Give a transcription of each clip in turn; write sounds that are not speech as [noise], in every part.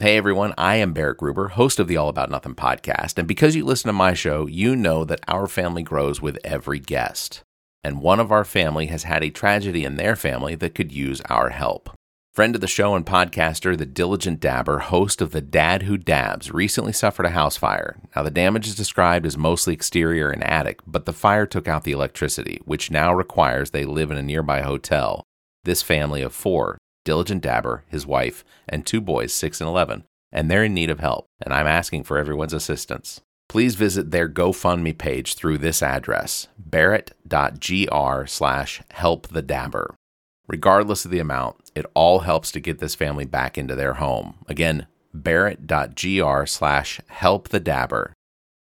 Hey everyone, I am Barrett Gruber, host of the All About Nothing podcast. And because you listen to my show, you know that our family grows with every guest. And one of our family has had a tragedy in their family that could use our help. Friend of the show and podcaster, the Diligent Dabber, host of The Dad Who Dabs, recently suffered a house fire. Now, the damage is described as mostly exterior and attic, but the fire took out the electricity, which now requires they live in a nearby hotel. This family of four Diligent Dabber, his wife, and two boys, 6 and 11, and they're in need of help, and I'm asking for everyone's assistance. Please visit their GoFundMe page through this address, barrett.gr slash help the dabber. Regardless of the amount, it all helps to get this family back into their home. Again, barrett.gr slash help the dabber.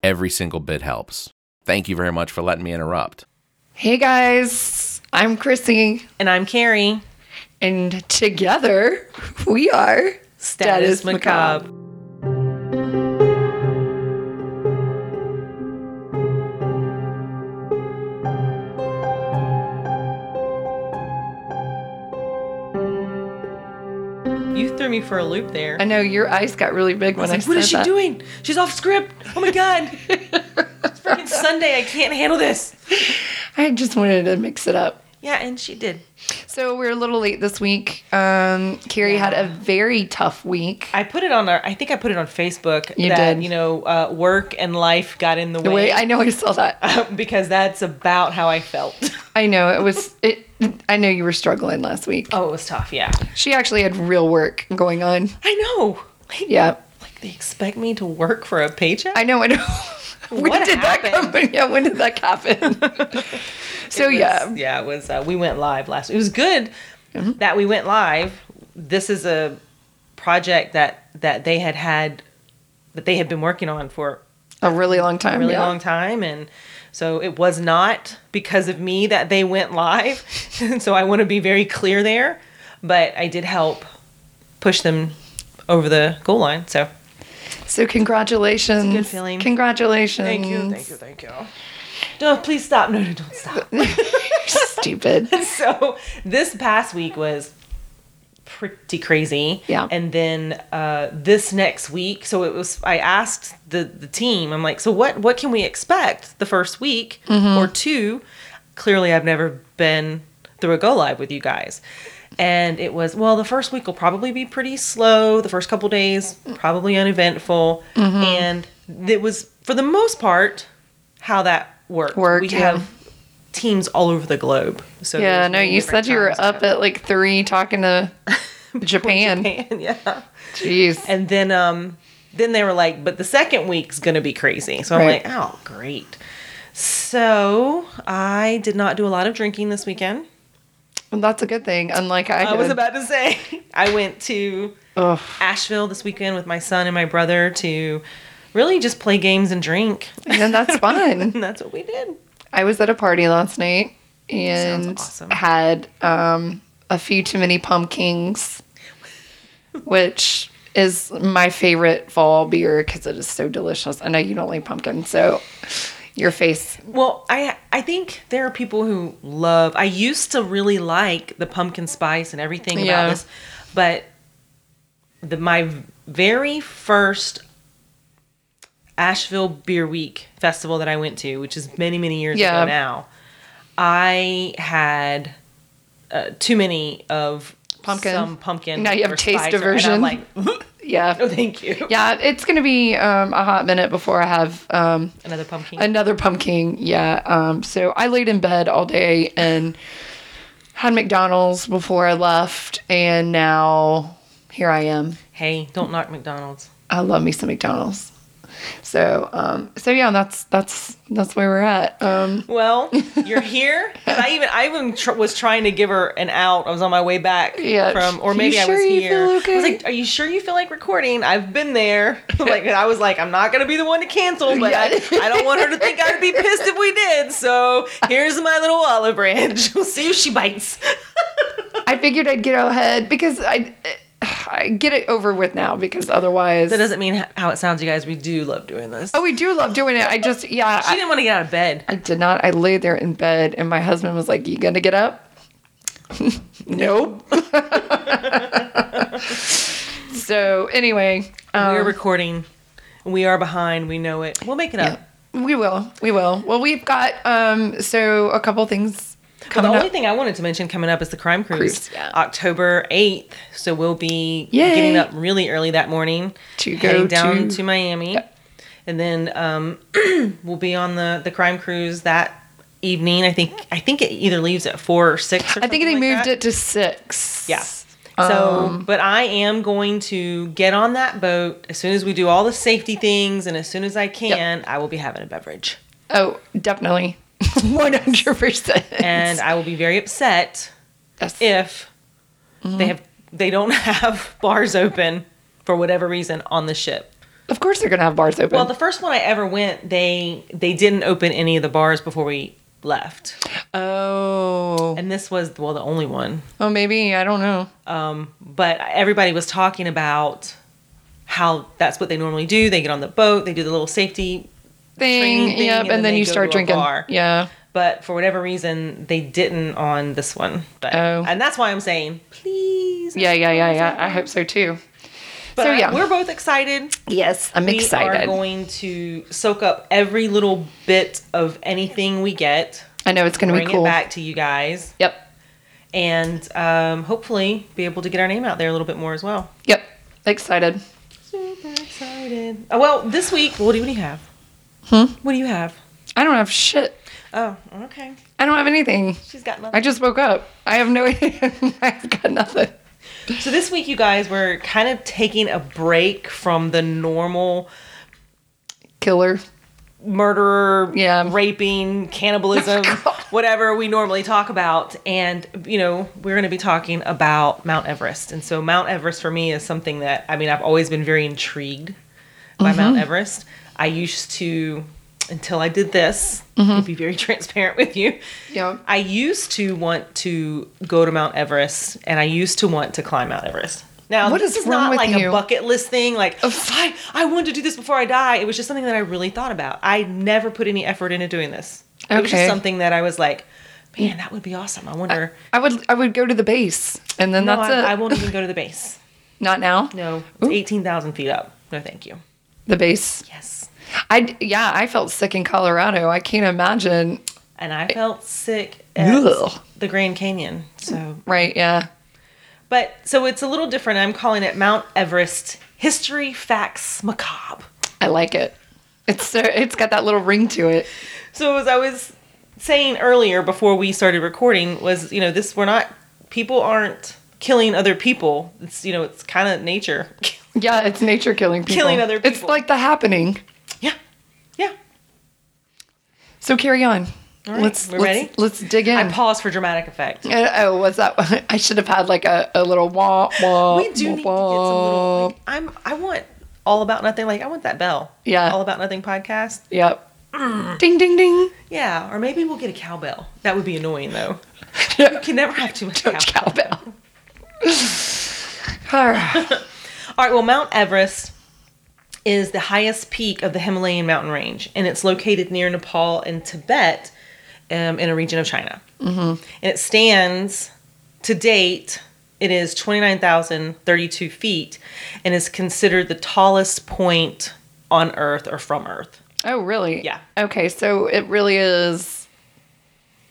Every single bit helps. Thank you very much for letting me interrupt. Hey guys, I'm Chrissy, And I'm Carrie. And together we are Status Macabre. You threw me for a loop there. I know your eyes got really big I when was I, like, said what is she that. doing? She's off script. Oh my god. [laughs] it's freaking Sunday. I can't handle this. I just wanted to mix it up. Yeah, and she did. So we're a little late this week. Um, Carrie had a very tough week. I put it on our. I think I put it on Facebook. You that, did. You know, uh, work and life got in the The way. way I know I saw that. [laughs] because that's about how I felt. I know it was. It. I know you were struggling last week. Oh, it was tough. Yeah, She actually had real work going on. I know. Like, Yeah, like they expect me to work for a paycheck. I know. I know. [laughs] when What did that happened? come? Yeah, when did that happen? [laughs] so was- yeah, yeah. It was. Uh, we went live last. It was good Mm-hmm. that we went live. This is a project that that they had had that they had been working on for a really long time. a really yeah. long time and so it was not because of me that they went live and [laughs] so i want to be very clear there but i did help push them over the goal line so So congratulations. good feeling. Congratulations. thank you thank you thank you no please stop no no don't stop [laughs] Stupid. [laughs] so this past week was pretty crazy Yeah. and then uh, this next week so it was i asked the the team i'm like so what what can we expect the first week Mm-hmm. or two clearly i've never been through a go live with you guys and it was well the first week will probably be pretty slow the first couple days probably uneventful Mm-hmm. and it was for the most part how that worked Worked, we yeah. have teams all over the globe so Yeah, no, you said you were up at like three talking to [laughs] Japan. Japan, yeah. Jeez. And then um then they were like, but the second week's gonna be crazy. So I'm Right. like, oh great. So I did not do a lot of drinking this weekend. Well, that's a good thing. Unlike I, I was about to say [laughs] I went to Ugh. Asheville this weekend with my son and my brother to really just play games and drink. And that's fun. And [laughs] that's what we did. I was at a party last night and awesome. had um, a few too many pumpkins, [laughs] which is my favorite fall beer because it is so delicious. I know you don't like pumpkin, so your face. Well, I I think there are people who love. I used to really like the pumpkin spice and everything Yeah. about this, but the my very first Asheville Beer Week festival that I went to, which is many many years Yeah. ago now, I had uh, too many of Pumpkin. some pumpkin. Now you have taste spice, or- and aversion. Like, [laughs] Yeah. no, [laughs] thank you. Yeah, it's going to be um, a hot minute before I have um, Another pumpkin. another pumpkin. Yeah. Um, so I laid in bed all day and had McDonald's before I left, and now here I am. hey, don't knock McDonald's. I love me some McDonald's. So, um, so yeah, that's that's that's where we're at. Um, Well, [laughs] you're here. I even I even tr- was trying to give her an out. I was on my way back Yeah. from, or maybe I was here. feel I was like, "Are you sure you feel like recording?" I've been there. [laughs] like I was like, I'm not gonna be the one to cancel, but I, Yeah. I don't want her to think I'd be pissed if we did. So here's my little olive branch. [laughs] We'll see if she bites. I figured I'd get ahead because I I get it over with now because otherwise. That doesn't mean how it sounds, you guys. We do love doing this. oh, we do love doing it. I just yeah. she I, didn't want to get out of bed. I did not. I lay there in bed, and my husband was like, "You gonna get up?" [laughs] nope. [laughs] So anyway, um, We're recording. We are behind. We know it. We'll make it up. we will. We will. Well, we've got um so a couple things coming the up. only thing I wanted to mention coming up is the crime cruise, Cruise, yeah. October eighth. So we'll be Yay. getting up really early that morning To go down to- to, Miami, and then um, [clears throat] we'll be on the the crime cruise that evening. I think I think it either leaves at four or six. Or I think they like moved that. it to six. Yeah. So, Um, but I am going to get on that boat as soon as we do all the safety things, and as soon as I can, I will be having a beverage, Oh, definitely. One hundred percent. and I will be very upset Yes. if Mm-hmm. they have they don't have bars open for whatever reason on the ship. of course they're gonna have bars open. Well, the first one I ever went, they they didn't open any of the bars before we left, oh. and this was well the only one. Oh, maybe I don't know. Um, But everybody was talking about how that's what they normally do. They get on the boat, they do the little safety Thing. thing, Yep. and And, then you start drinking. bar. Yeah. but for whatever reason they didn't on this one but Oh. and that's why i'm saying please Yeah. Yeah. Yeah. Yeah. I hope so too. but so, yeah. we're both excited Yes, I'm we excited. We are going to soak up every little bit of anything we get I know it's gonna bring be cool. it back to you guys Yep. and um, hopefully be able to get our name out there a little bit more as well Yep. Excited. super excited oh, well this week what do, what do you have Hmm? what do you have I don't have shit. oh okay I don't have anything. she's got nothing I just woke up. I have no [laughs] I've got nothing. So this week, you guys were kind of taking a break from the normal Killer. murderer, Yeah. Raping, cannibalism, [laughs] whatever we normally talk about. And, you know, we're going to be talking about Mount Everest. And so Mount Everest for me is something that, I mean, I've always been very intrigued by Mm-hmm. Mount Everest. I used to, until I did this, Mm-hmm. to be very [laughs] transparent with you, Yeah. I used to want to go to Mount Everest and I used to want to climb Mount Everest. Now, What this is is wrong not like you? a bucket list thing. Like, I, I wanted to do this before I die. It was just something that I really thought about. I never put any effort into doing this. It was just something that I was like, man, that would be awesome. I wonder. I would I would go to the base and then no, that's I, it. I won't even go to the [laughs] base. Not now. No, it's 18,000 feet up. No, thank you. The base. Yes. I yeah, I felt sick in Colorado. I can't imagine. And I felt sick at Ugh. the Grand Canyon. So Right, yeah. But so it's a little different. I'm calling it Mount Everest History Facts Macabre. I like it. It's so it's got that little ring to it. So as I was saying earlier before we started recording was, you know, this we're not people aren't killing other people. It's you know, it's kind of nature. [laughs] Yeah, it's nature killing people. Killing other people. It's like the happening. yeah. Yeah. So carry on. All right, let's we're let's, ready? let's dig in. I paused for dramatic effect. Uh, oh, what's that? [laughs] I should have had like a, a little wah wah. We do need to get some little like, I'm I want all about nothing like I want that bell. Yeah. All about nothing podcast. Yep. Ding ding ding. Yeah, or maybe we'll get a cowbell. That would be annoying though. [laughs] You can never have too much cowbell. Cowbell. [laughs] All right. All right, well, Mount Everest is the highest peak of the Himalayan mountain range, and it's located near Nepal and Tibet um, in a region of China. Mm-hmm. And it stands to date, it is 29,032 feet and is considered the tallest point on Earth or from Earth. Oh, really? Yeah. Okay, so it really is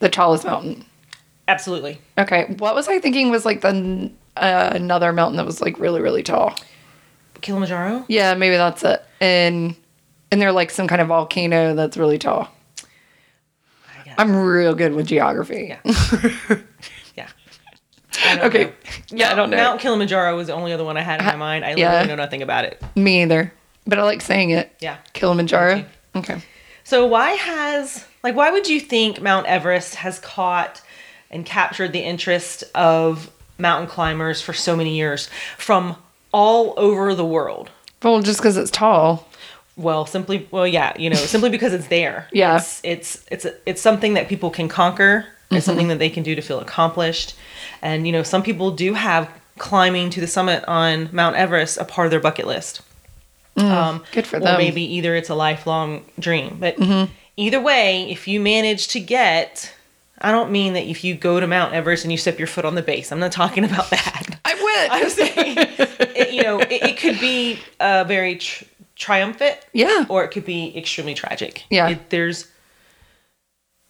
the tallest mountain. Absolutely. Okay, what was I thinking was like the uh, another mountain that was like really really tall? Kilimanjaro? Yeah, maybe that's it. And and they're like some kind of volcano that's really tall. I'm real good with geography. Yeah. [laughs] yeah. Okay. know. Yeah, I don't know. Mount Kilimanjaro was the only other one I had in my mind. I yeah. literally know nothing about it. Me either. But I like saying it. Yeah. Kilimanjaro. Okay. So why has like why would you think Mount Everest has caught and captured the interest of mountain climbers for so many years from all over the world? Well, just because it's tall. Well, simply well, yeah, you know, simply because it's there. [laughs] Yeah. It's it's it's it's something that people can conquer. It's Mm-hmm. something that they can do to feel accomplished. And you know, some people do have climbing to the summit on Mount Everest a part of their bucket list. um, Mm, good for or them. Mm-hmm. maybe either it's a lifelong dream. But either way, if you manage to get, I don't mean that if you go to Mount Everest and you step your foot on the base. I'm not talking [laughs] about that. I it. I'm saying, [laughs] it, you know, it, it could be uh, very tr- triumphant, Yeah. or it could be extremely tragic. Yeah. It- there's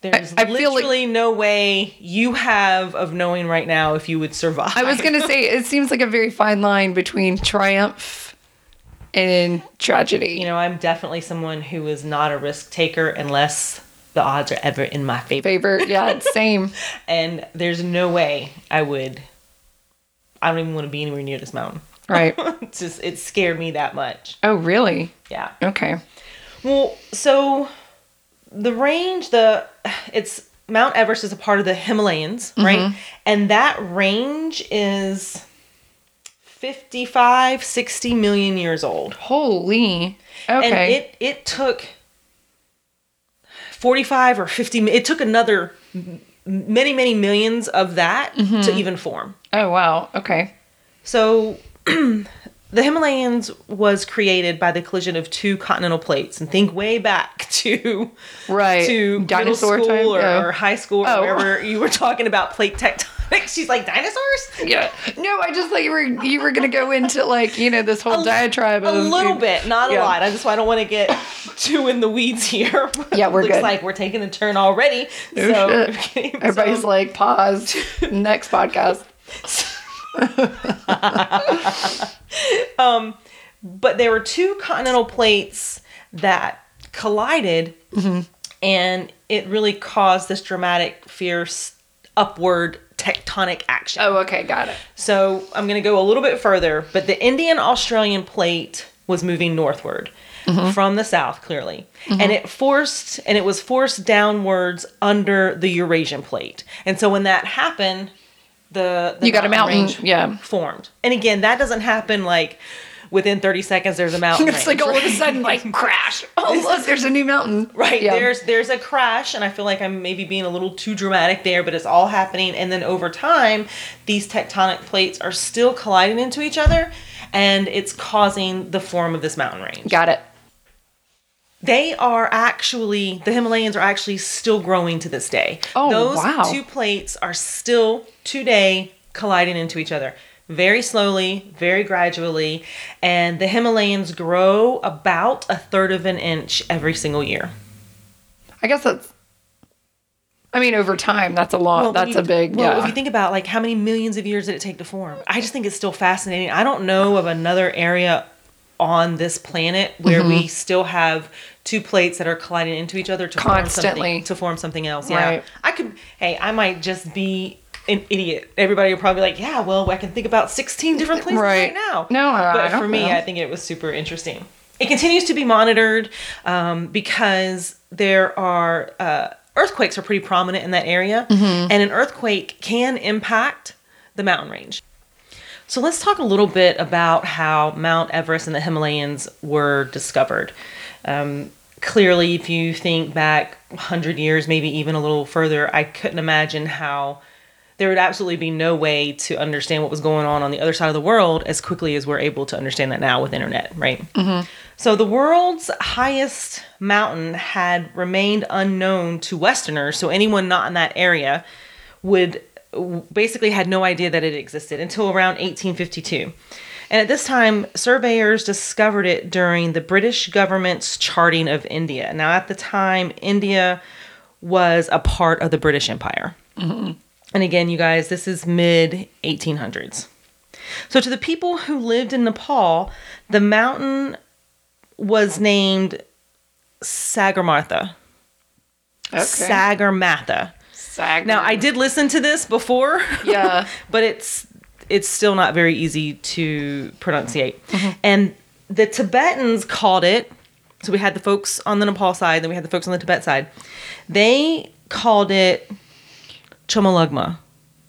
there's I- I feel like- literally no way you have of knowing right now if you would survive. I was gonna say it seems like a very fine line between triumph and tragedy. you know, I'm definitely someone who is not a risk taker unless the odds are ever in my favor. favor. Yeah, [laughs] same. And there's no way I would. I don't even want to be anywhere near this mountain. Right. It's [laughs] just it scared me that much. Oh, really? Yeah. Okay. Well, so the range, the it's Mount Everest is a part of the Himalayas, mm-hmm. right? And that range is 55, 60 million years old. Holy. Okay. And it it took 45 or 50 it took another many many millions of that mm-hmm. to even form. Oh, wow. Okay. So [clears throat] the Himalayas was created by the collision of two continental plates, and think way back [laughs] to Right. to Dinosaur middle school time? or, Oh. or high school or Oh. wherever you were talking about plate tectonics. [laughs] She's like dinosaurs. Yeah. No, I just thought you were you were gonna go into like you know this whole diatribe A of little bit, not a lot. I just I don't want to get too in the weeds here. [laughs] Yeah, we're Looks good. like we're taking a turn already. Oh, so shit. Everybody's so- like, pause. Next podcast. [laughs] but there were two continental plates that collided Mm-hmm. and it really caused this dramatic fierce upward tectonic action Oh, okay, got it. so i'm going to go a little bit further but the indian australian plate was moving northward Mm-hmm. from the south clearly and it forced and it was forced downwards under the eurasian plate and so when that happened the, the You got a mountain, range yeah. formed and again that doesn't happen like within 30 seconds there's a [laughs] mountain It's like range, all of a sudden, like crash. [laughs] Oh, look, there's a new mountain. Right. Yeah. There's there's a crash, and I feel like I'm maybe being a little too dramatic there, but it's all happening. And then over time, these tectonic plates are still colliding into each other, and it's causing the form of this mountain range. got it. They are actually the Himalayas are actually still growing to this day. Oh, Those wow. two plates are still today colliding into each other. Very slowly, very gradually, and the Himalayas grow about a third of an inch every single year. I guess that's. I mean, over time, that's a lot. Well, that's you- a big. Well, yeah. if you think about like how many millions of years did it take to form? I just think it's still fascinating. I don't know of another area on this planet where Mm-hmm. we still have two plates that are colliding into each other to form Constantly. something to form something else. Yeah, Right. I could. Hey, I might just be an idiot. Everybody will probably be like, "Yeah, well, I can think about sixteen different places right, Right. now." No, but I don't for me, know. I think it was super interesting. It continues to be monitored um, because there are uh, earthquakes are pretty prominent in that area, Mm-hmm. and an earthquake can impact the mountain range. So let's talk a little bit about how Mount Everest and the Himalayas were discovered. Um, clearly, if you think back 100 years, maybe even a little further, I couldn't imagine how there would absolutely be no way to understand what was going on on the other side of the world as quickly as we're able to understand that now with internet, right? So the world's highest mountain had remained unknown to Westerners, so anyone not in that area would basically had no idea that it existed until around 1852. And at this time, surveyors discovered it during the British government's charting of India. Now, at the time, India was a part of the British Empire. And again, you guys, this is mid 1800s. So, to the people who lived in Nepal, the mountain was named Sagarmatha. okay. Sagarmatha. Sag. Now, I did listen to this before. Yeah. [laughs] but it's it's still not very easy to pronunciate. Mm-hmm. And the Tibetans called it. So we had the folks on the Nepal side, then we had the folks on the Tibet side. They called it Chomalugma.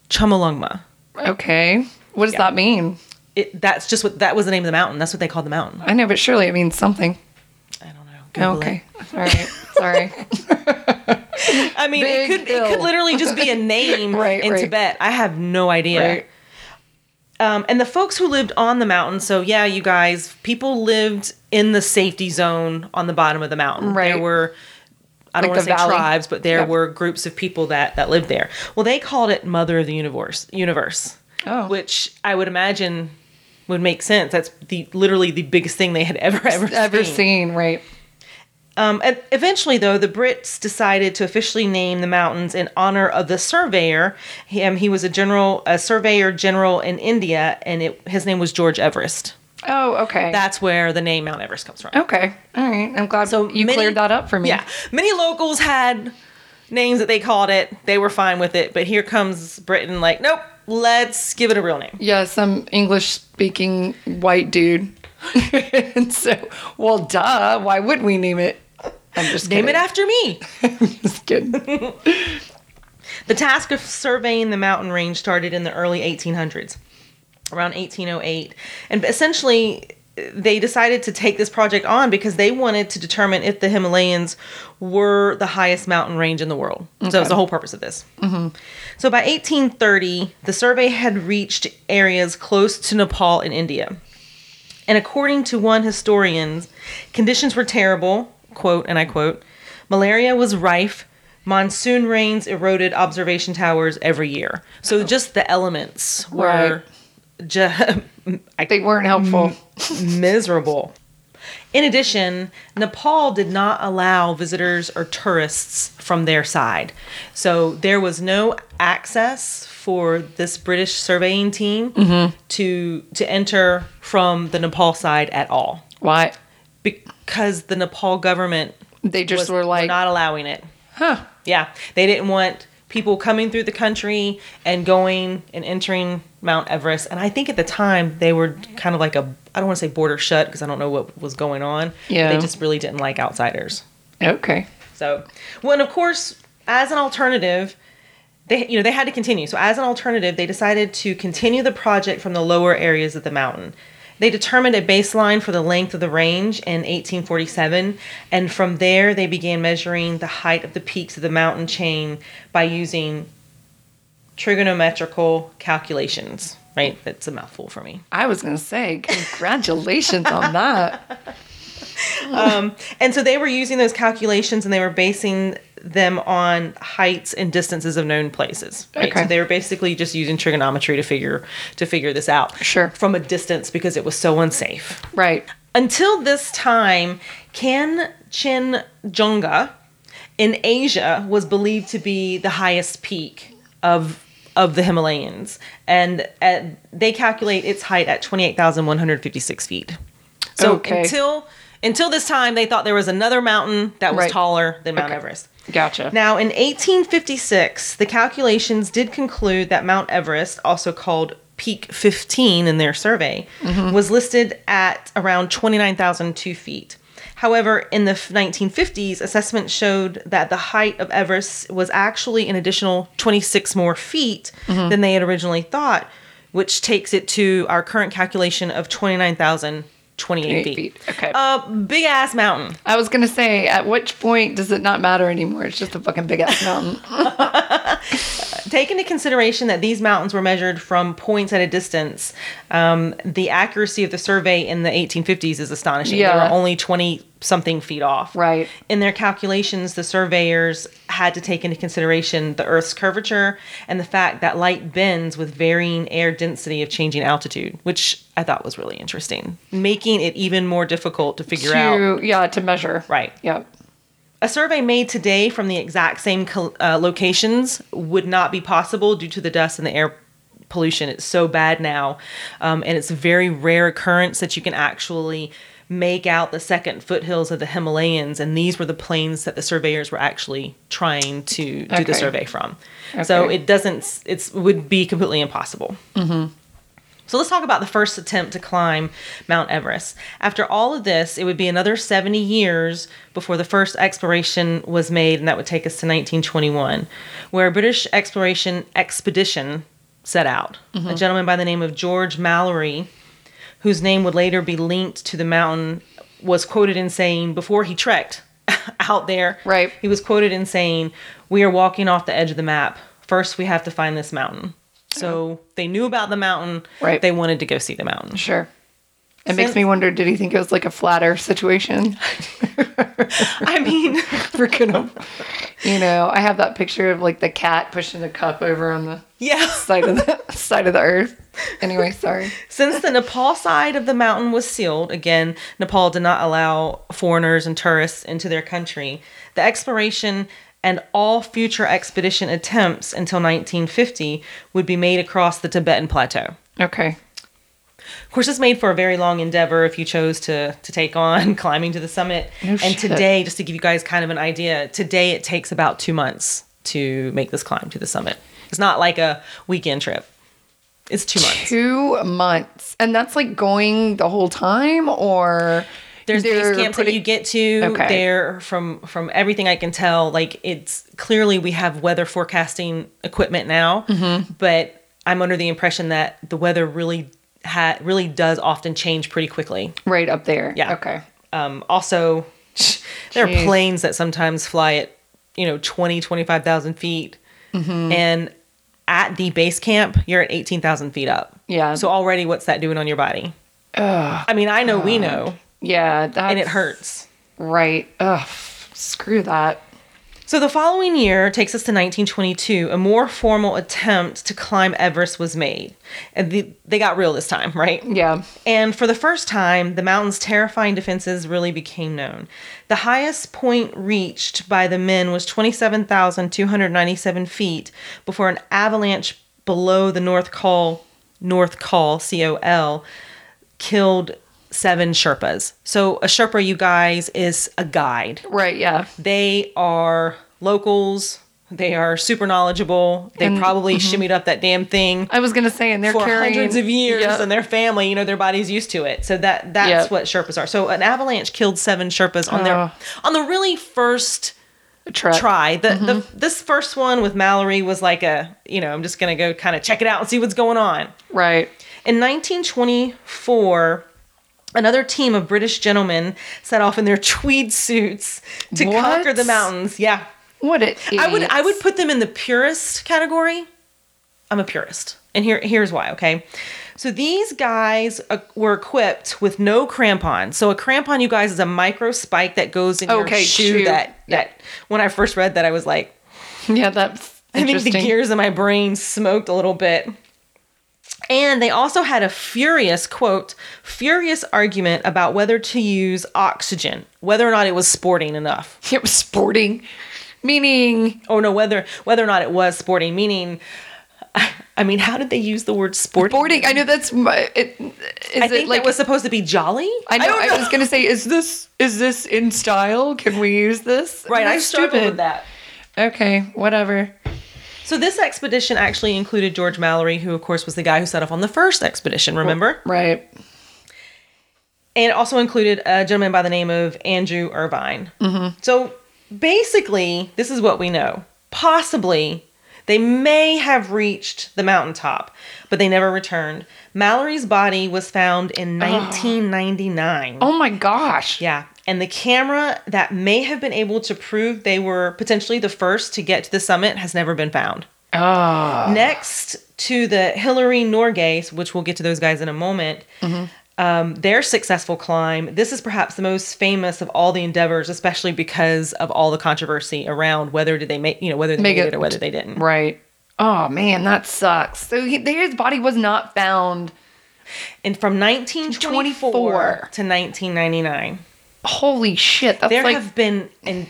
Chomolungma. Okay. What does Yeah. that mean? It, that's just what that was the name of the mountain. That's what they called the mountain. I know, but surely it means something. I don't know. Google okay. it. All right. Sorry. [laughs] I mean, it Big could it could literally just be a [laughs] name Right, in right. Tibet. I have no idea. right. Um, and the folks who lived on the mountain, so yeah, you guys, people lived in the safety zone on the bottom of the mountain. Right. There were, I don't Like want to say valley. tribes, but there Yeah. were groups of people that that lived there. Well, they called it Mother of the Universe. Universe. Oh. which I would imagine would make sense. That's the literally the biggest thing they had [laughs] ever ever Ever seen. seen, right? Um, and eventually, though, the Brits decided to officially name the mountains in honor of the surveyor. He, um, he was a general, a surveyor general in India, and it, his name was George Everest. Oh, okay. That's where the name Mount Everest comes from. okay. All right. I'm glad So you many- cleared that up for me. Yeah, many locals had names that they called it. They were fine with it, but here comes Britain, like, nope, let's give it a real name. Yeah, some English speaking white dude. [laughs] and so, well, duh. Why would we name it? I'm just Name kidding. it after me. [laughs] Just kidding. [laughs] The task of surveying the mountain range started in the early 1800s, around 1808. And essentially, they decided to take this project on because they wanted to determine if the Himalayas were the highest mountain range in the world. So that was the whole purpose of this. Mm-hmm. So by 1830, the survey had reached areas close to Nepal and India. And according to one historian, conditions were terrible, quote, and I quote, malaria was rife, monsoon rains eroded observation towers every year. So oh. just the elements were ju- [laughs] They weren't helpful. miserable. In addition, Nepal did not allow visitors or tourists from their side. So there was no access for this British surveying team mm-hmm. to to enter from the Nepal side at all Why? Because the Nepal government They just was, were like, not allowing it. huh. Yeah, they didn't want people coming through the country and going and entering Mount Everest. And I think at the time they were kind of like a I don't want to say border shut because I don't know what was going on. Yeah. they just really didn't like outsiders. Okay. So, well, and of course, as an alternative, they you know they had to continue. So, as an alternative, they decided to continue the project from the lower areas of the mountain. They determined a baseline for the length of the range in 1847, and from there they began measuring the height of the peaks of the mountain chain by using trigonometrical calculations. Right, that's a mouthful for me. I was going to say, congratulations on that. [laughs] Um, and so they were using those calculations and they were basing them on heights and distances of known places. Right? Okay. So they were basically just using trigonometry to figure to figure this out. Sure. From a distance because it was so unsafe. Right. Until this time, Kanchenjunga in Asia was believed to be the highest peak of of the Himalayas, and at, they calculate its height at twenty eight thousand one hundred fifty six feet. So Okay. until until this time, they thought there was another mountain that was Right. taller than Mount Okay. Everest. Gotcha. Now, in 1856, the calculations did conclude that Mount Everest, also called Peak 15 in their survey, mm-hmm. was listed at around 29,002 feet. However, in the 1950s, assessment showed that the height of Everest was actually an additional 26 more feet mm-hmm. than they had originally thought, which takes it to our current calculation of 29,000 28 feet. feet. Okay. Uh, big ass mountain. I was going to say, at which point does it not matter anymore? It's just a fucking big ass mountain. [laughs] Take into consideration that these mountains were measured from points at a distance, um, the accuracy of the survey in the 1850s is astonishing. Yeah. There were only 20 something feet off. Right. In their calculations, the surveyors had to take into consideration the Earth's curvature and the fact that light bends with varying air density of changing altitude, which I thought was really interesting, making it even more difficult to figure out. to, yeah, to measure. Right. Yep. A survey made today from the exact same uh, locations would not be possible due to the dust and the air pollution. It's so bad now, um, and it's a very rare occurrence that you can actually make out the second foothills of the Himalayas, and these were the plains that the surveyors were actually trying to do Okay. the survey from. So it doesn't. It's would be completely impossible. Mm-hmm. So let's talk about the first attempt to climb Mount Everest. After all of this, it would be another 70 years before the first exploration was made, and that would take us to 1921, where a British exploration expedition set out. A mm-hmm. gentleman by the name of George Mallory, whose name would later be linked to the mountain, was quoted in saying, before he trekked [laughs] out there, Right. he was quoted in saying, We are walking off the edge of the map. First, we have to find this mountain. So uh-huh. they knew about the mountain. Right. They wanted to go see the mountain. Sure. It makes me wonder did he think it was like a flat earth situation? [laughs] I mean, [laughs] We're gonna You know, I have that picture of like the cat pushing the cup over on the Yeah. side of the [laughs] side of the earth. Anyway, sorry. Since the Nepal side of the mountain was sealed, again, Nepal did not allow foreigners and tourists into their country. The exploration and all future expedition attempts until 1950 would be made across the Tibetan plateau. Okay. Of course, this made for a very long endeavor if you chose to to take on [laughs] climbing to the summit. No and shit. today, just to give you guys kind of an idea, today it takes about two months to make this climb to the summit. It's not like a weekend trip. It's two months. Two months, and that's like going the whole time, or There's they're base camps that you get to. Okay. There, from from everything I can tell, like it's clearly we have weather forecasting equipment now, Mm-hmm. but I'm under the impression that the weather really ha- really does often change pretty quickly. right up there. Yeah. Okay. Um, also, [laughs] there are planes that sometimes fly at, you know, 20, 25,000 feet. Mm-hmm. And at the base camp, you're at 18,000 feet up. Yeah. So already what's that doing on your body? Ugh, I mean, I know we know, Yeah, and it hurts. Right. Ugh. Screw that. So the following year takes us to 1922. A more formal attempt to climb Everest was made. And the, they got real this time, right? Yeah. And for the first time, the mountain's terrifying defenses really became known. The highest point reached by the men was 27,297 feet before an avalanche below the North Col, North Col, C O L, killed seven Sherpas. So a Sherpa, you guys, is a guide. Right. Yeah. They are locals. They are super knowledgeable. They And- probably shimmied up that damn thing I was gonna say, and they're for carrying hundreds of years Yep. and their family, you know, their body's used to it. So that that's Yep. what Sherpas are. So an avalanche killed seven Sherpas on their Oh. on the really first Trek. try. The the Mm-hmm. this first one with Mallory was like a, you know, I'm just gonna go kind of check it out and see what's going on. Right. In 1924, another team of British gentlemen set off in their tweed suits to What? conquer the mountains. Yeah. What it? I would I would put them in the purist category. I'm a purist, and here here's why. Okay, so these guys uh, were equipped with no crampons. So a crampon, you guys, is a micro spike that goes in Okay, your shoe. shoe. That that when I first read that, I was like, Yeah, that's I think the gears in my brain smoked a little bit. And they also had a furious quote, furious argument about whether to use oxygen, whether or not it was sporting enough. [laughs] It was sporting, meaning Oh no whether whether or not it was sporting meaning [laughs] i mean how did they use the word sporting sporting. I know that's my. It, is i it think like it was supposed to be jolly I know. I, don't was gonna say, is this is this in style? Can we use this? right i struggled with that Okay, whatever. So this expedition actually included george mallory who of course was the guy who set off on the first expedition remember? Right. and it also included a gentleman by the name of andrew irvine. Mm-hmm. So basically this is what we know. Possibly they may have reached the mountaintop but they never returned. Mallory's body was found in 1999 Oh my gosh. Yeah. And the camera that may have been able to prove they were potentially the first to get to the summit has never been found. Oh. Next to the Hillary Norgay, which we'll get to those guys in a moment, um, their successful climb, this is perhaps the most famous of all the endeavors, especially because of all the controversy around whether did they make, you know, whether they Make made it- it or whether they didn't. Right. Oh man, that sucks. So he, his body was not found. And from 1924 24. to 1999, Holy shit! That's there like have been in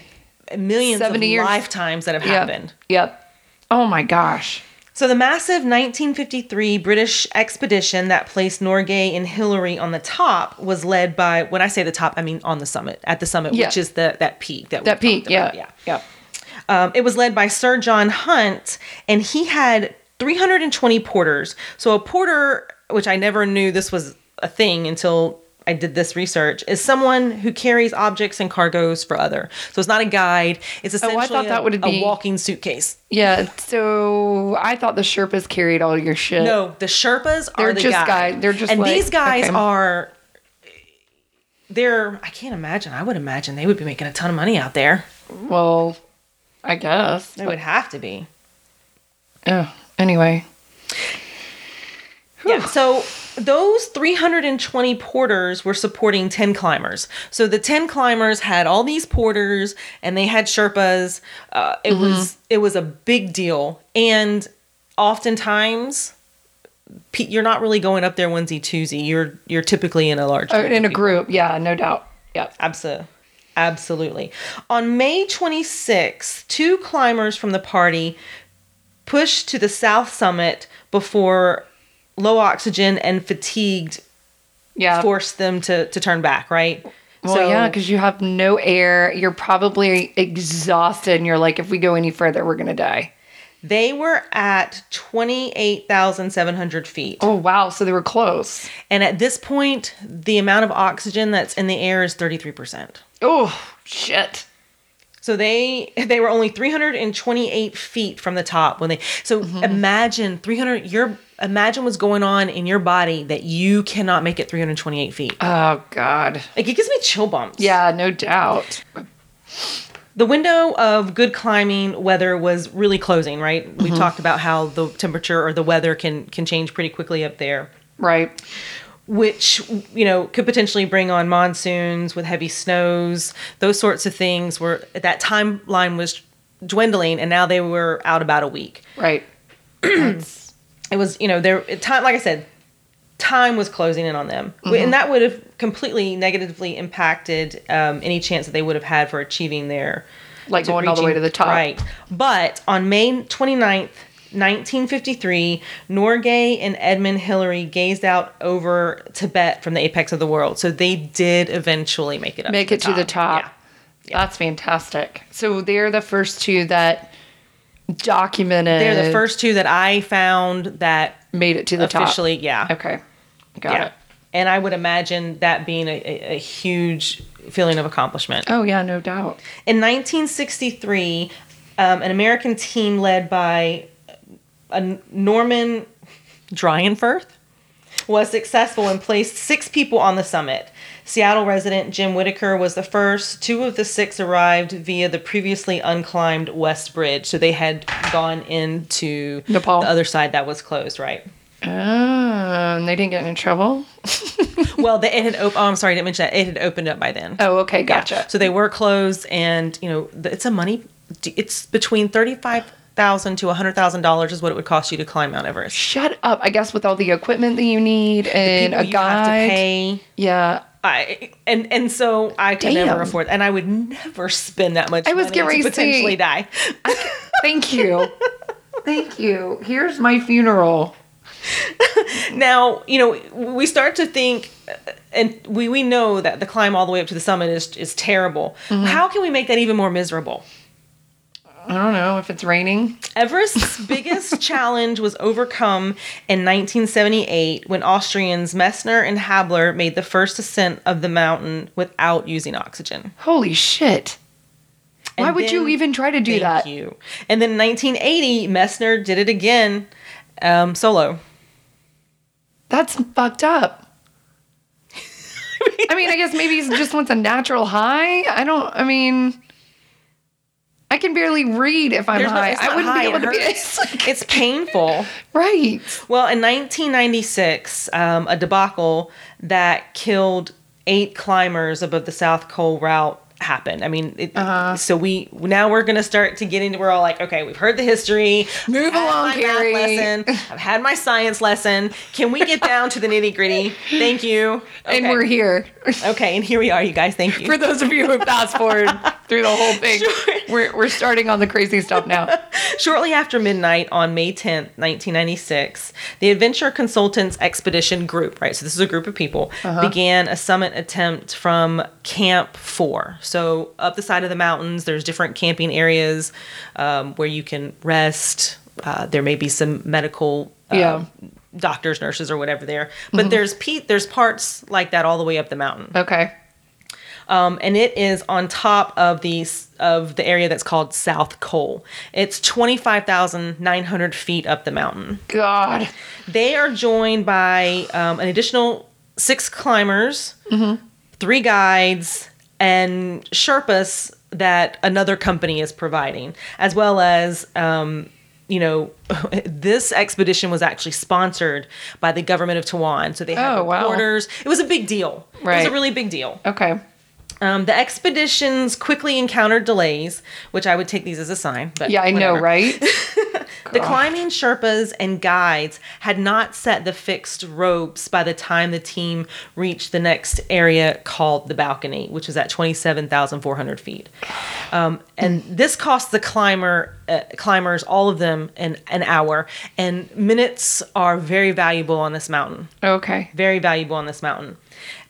millions of 70 years. lifetimes that have Yep. happened. Yep. Oh my gosh. So the massive 1953 British expedition that placed Norgay and Hillary on the top was led by when I say the top, I mean on the summit, at the summit, Yeah. which is the that peak that That peak. talked Yeah. Yeah. Um, it was led by Sir John Hunt, and he had 320 porters. So a porter, which I never knew this was a thing until I did this research, is someone who carries objects and cargoes for other. So it's not a guide. It's Oh, I essentially thought a, that would a walking suitcase. Yeah. So I thought the Sherpas carried all your shit. No, the Sherpas They're are the just guys. guys. They're just and like- these guys okay. are. They're. I can't imagine. I would imagine they would be making a ton of money out there. Well, I guess. They would have to be. Oh, anyway. Yeah. So those 320 porters were supporting 10 climbers. So the 10 climbers had all these porters and they had Sherpas. Uh, it was it was a big deal, and oftentimes you're not really going up there onesie twosie. You're you're typically in a large group in a group. Yeah, no doubt. Yep. Absolutely. Absolutely. On May 26th, two climbers from the party pushed to the south summit before low oxygen and fatigued Yeah. forced them to, to turn back, right? well, yeah, because you have no air. You're probably exhausted, and you're like, if we go any further, we're gonna die. they were at 28,700 feet. Oh wow! So they were close. And at this point, the amount of oxygen that's in the air is 33%. Oh shit! So they they were only 328 feet from the top when they so Mm-hmm. imagine 300 your imagine what's going on in your body that you cannot make it 328 feet. Oh god. Like it gives me chill bumps. Yeah, no doubt. The window of good climbing weather was really closing, right? We Mm-hmm. talked about how the temperature or the weather can can change pretty quickly up there. Right. which you know could potentially bring on monsoons with heavy snows those sorts of things were at that timeline was dwindling and now they were out about a week Right. [clears throat] It was you know there time like i said time was closing in on them and that would have completely negatively impacted um, any chance that they would have had for achieving their like going all the way to the top. Right. But on May 29th, 1953, Norgay and Edmund Hillary gazed out over Tibet from the apex of the world. So they did eventually make it up. Make to it to the top. Yeah. That's fantastic. So they're the first two that documented. They're the first two that I found that made it to the officially, yeah. Okay. Got yeah. it. And I would imagine that being a, a, huge feeling of accomplishment. Oh yeah, no doubt. In 1963, um, an American team led by a Norman Dyhrenfurth was successful and placed six people on the summit. Seattle resident Jim Whittaker was the first. Two of the six arrived via the previously unclimbed West Ridge. So they had gone into Nepal. the other side that was closed, right? Oh, and they didn't get in trouble. [laughs] well, the, it had op- oh, I'm sorry, I didn't mention that. It had opened up by then. Oh, okay, Yeah. gotcha. So they were closed, and you know, the- it's a money. It's between thirty-five thousand to a hundred thousand dollars is what it would cost you to climb Mount Everest. Shut up! I guess with all the equipment that you need and a you have to guide. pay. Yeah, I and and so I could Damn. never afford, and I would never spend that much. I was money getting to potentially die. thank you, [laughs] thank you. Here's my funeral. now you know we start to think, uh, and we we know that the climb all the way up to the summit is is terrible. Mm-hmm. How can we make that even more miserable? I don't know if it's raining. Everest's [laughs] biggest challenge was overcome in 1978 when Austrians Messner and Habeler made the first ascent of the mountain without using oxygen. Holy shit! Why And would you even try to do Thank that? you. And then 1980, Messner did it again, um, solo. That's fucked up. [laughs] I mean, I guess maybe he just wants a natural high. I don't. I mean, I can barely read if I'm There's high. it's I wouldn't high, be able it to be. It's [laughs] like, It's painful. right. Well, in 1996, um, a debacle that killed eight climbers above the South Col route happened. I mean, it, Uh-huh. so we now we're gonna start to get into. We're all like, okay, we've heard the history. Move I've had along, Carrie. lesson. I've had my science lesson. Can we get down to the nitty gritty? Thank you. And we're here. okay, and here we are, you guys. Thank you. For those of you who fast forward [laughs] through the whole thing, [laughs] Sure. we're, we're starting on the crazy stuff now. [laughs] Shortly after midnight on May 10th, 1996, the Adventure Consultants Expedition Group, right? So this is a group of people, began a summit attempt from Camp 4. So up the side of the mountains, there's different camping areas um, where you can rest. Uh, there may be some medical uh, Yeah. doctors, nurses, or whatever there. But there's pe- there's parts like that all the way up the mountain Okay. Um, and it is on top of the of the area that's called South Col. It's twenty five thousand nine hundred feet up the mountain. God. They are joined by um, an additional six climbers, three guides, and Sherpas that another company is providing, as well as um, you know, [laughs] this expedition was actually sponsored by the government of Taiwan. So they had Oh, wow. It was a big deal. Right. It was a really big deal. Okay. Um, the expeditions quickly encountered delays, which I would take these as a sign. But Yeah, I know, right? [laughs] The climbing Sherpas and guides had not set the fixed ropes by the time the team reached the next area called the balcony, which is at 27,400 feet. Um, and this cost the climber uh, climbers, all of them, an, an hour. And minutes are very valuable on this mountain Okay. very valuable on this mountain.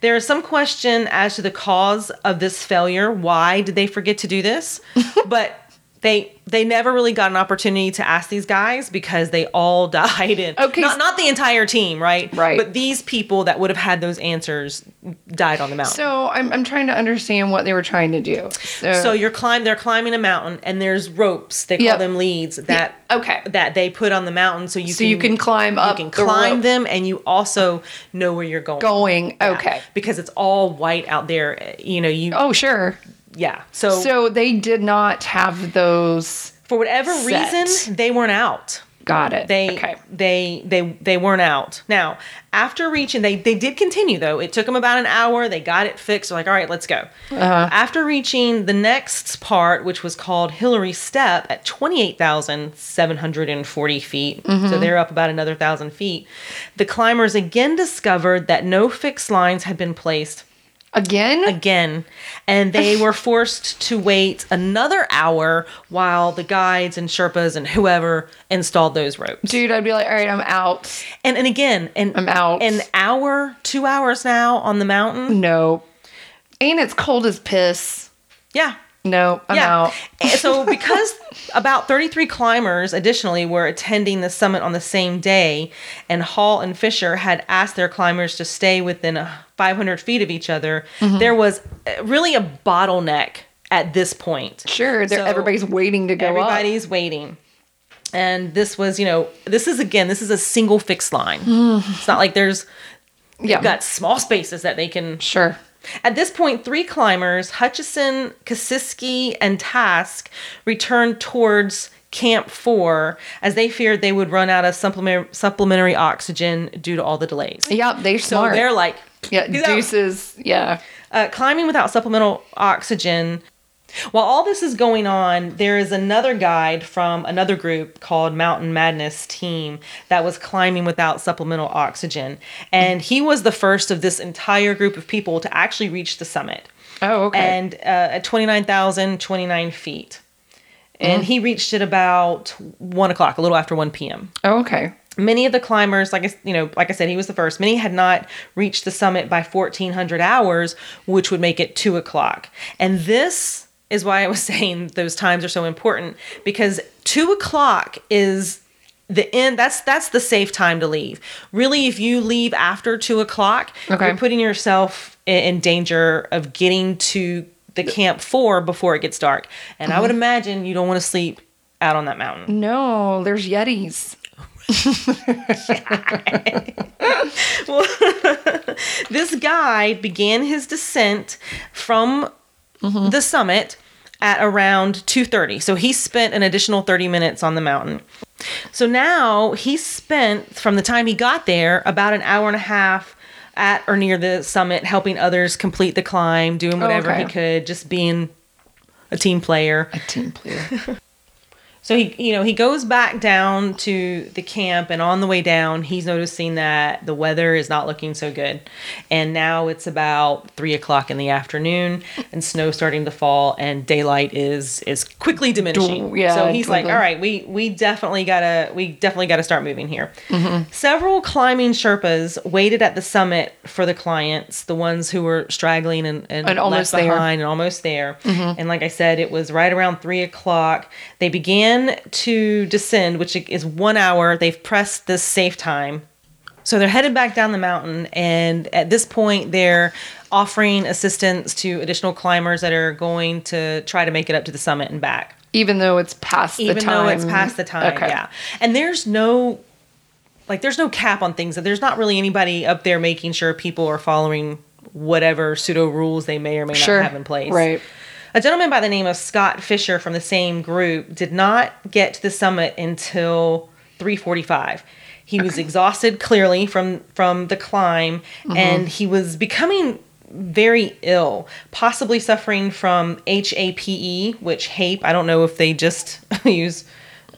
There is some question as to the cause of this failure. Why did they forget to do this? [laughs] but they they never really got an opportunity to ask these guys because they all [laughs] died in Okay. not not the entire team, right? Right. But these people that would have had those answers died on the mountain. So I'm, I'm trying to understand what they were trying to do. So, So you're climb they're climbing a mountain and there's ropes, they call Yep. them leads that okay. that they put on the mountain so you So can you can climb up you can the climb rope. them and you also know where you're going. Going. Yeah. Okay. Because it's all white out there. You know, you Oh, sure. Yeah. So, So they did not have those. for whatever set. reason, they weren't out. Got it. They okay. they they they weren't out. Now, after reaching they they did continue though. It took them about an hour. They got it fixed. They're like, "All right, let's go." Uh-huh. After reaching the next part, which was called Hillary Step at 28,740 feet. Mm-hmm. So they're up about another 1,000 feet. The climbers again discovered that no fixed lines had been placed Again? again and they were forced to wait another hour while the guides and sherpas and whoever installed those ropes Dude, I'd be like, all right, I'm out. and and again and I'm out. an hour two hours now on the mountain No. And it's cold as piss. yeah No, I'm yeah out. So [laughs] because about 33 climbers additionally were attending the summit on the same day and hall and fischer had asked their climbers to stay within uh, 500 feet of each other Mm-hmm. there was uh, really a bottleneck at this point Sure, So- everybody's waiting to go up. Everybody's waiting. And this was, you know, this is again, this is a single fixed line. it's not like there's Yeah. you've got small spaces that they can. Sure. At this point, three climbers, Hutchison, Kasischke, and Taske, returned towards Camp 4 as they feared they would run out of supplement, supplementary oxygen due to all the delays. Yep, they're So they're like, yeah, "Peace out." deuces. Yeah. uh, climbing without supplemental oxygen. While all this is going on, there is another guide from another group called Mountain Madness Team that was climbing without supplemental oxygen. And he was the first of this entire group of people to actually reach the summit. Oh, okay. And uh, at 29,029 feet. And he reached it about 1 o'clock, a little after 1 p.m oh, okay. many of the climbers like I, you know like i said he was the first many had not reached the summit by 1400 hours which would make it 2 o'clock and this is why i was [laughs] saying those times are so important because 2 o'clock is the end that's that's the safe time to leave really if you leave after 2 o'clock Okay. you're putting yourself in danger of getting to the camp 4 before it gets dark and i would uh-huh. imagine you don't want to sleep out on that mountain No, there's Yetis. [laughs] [laughs] this guy began his descent from Mm-hmm. the summit at around 2:30. So he spent an additional 30 minutes on the mountain. So now he spent from the time he got there about an hour and a half at or near the summit helping others complete the climb, doing whatever he okay. could, just being a team player. A team player. [laughs] So he, you know, he goes back down to the camp, and on the way down, he's noticing that the weather is not looking so good. And now it's about three o'clock in the afternoon, and snow starting to fall, and daylight is is quickly diminishing. Yeah, So he's like, "All right, we we definitely gotta we definitely gotta start moving here." Mm-hmm. Several climbing Sherpas waited at the summit for the clients, the ones who were straggling and, and, And almost left there. behind and almost there. And like I said, it was right around three o'clock. They began to descend, which is one hour. They've pressed this safe time. So they're headed back down the mountain. And at this point, they're offering assistance to additional climbers that are going to try to make it up to the summit and back. Even though it's past Even the time. Even though it's past the time. Okay. Yeah. And there's no. Like there's no cap on things. That there's not really anybody up there making sure people are following whatever pseudo rules they may or may Sure. not have in place Right. A gentleman by the name of Scott Fischer from the same group did not get to the summit until 345. He was exhausted clearly from from the climb mm-hmm. and he was becoming very ill, possibly suffering from HAPE, which HAPE, I don't know if they just [laughs] use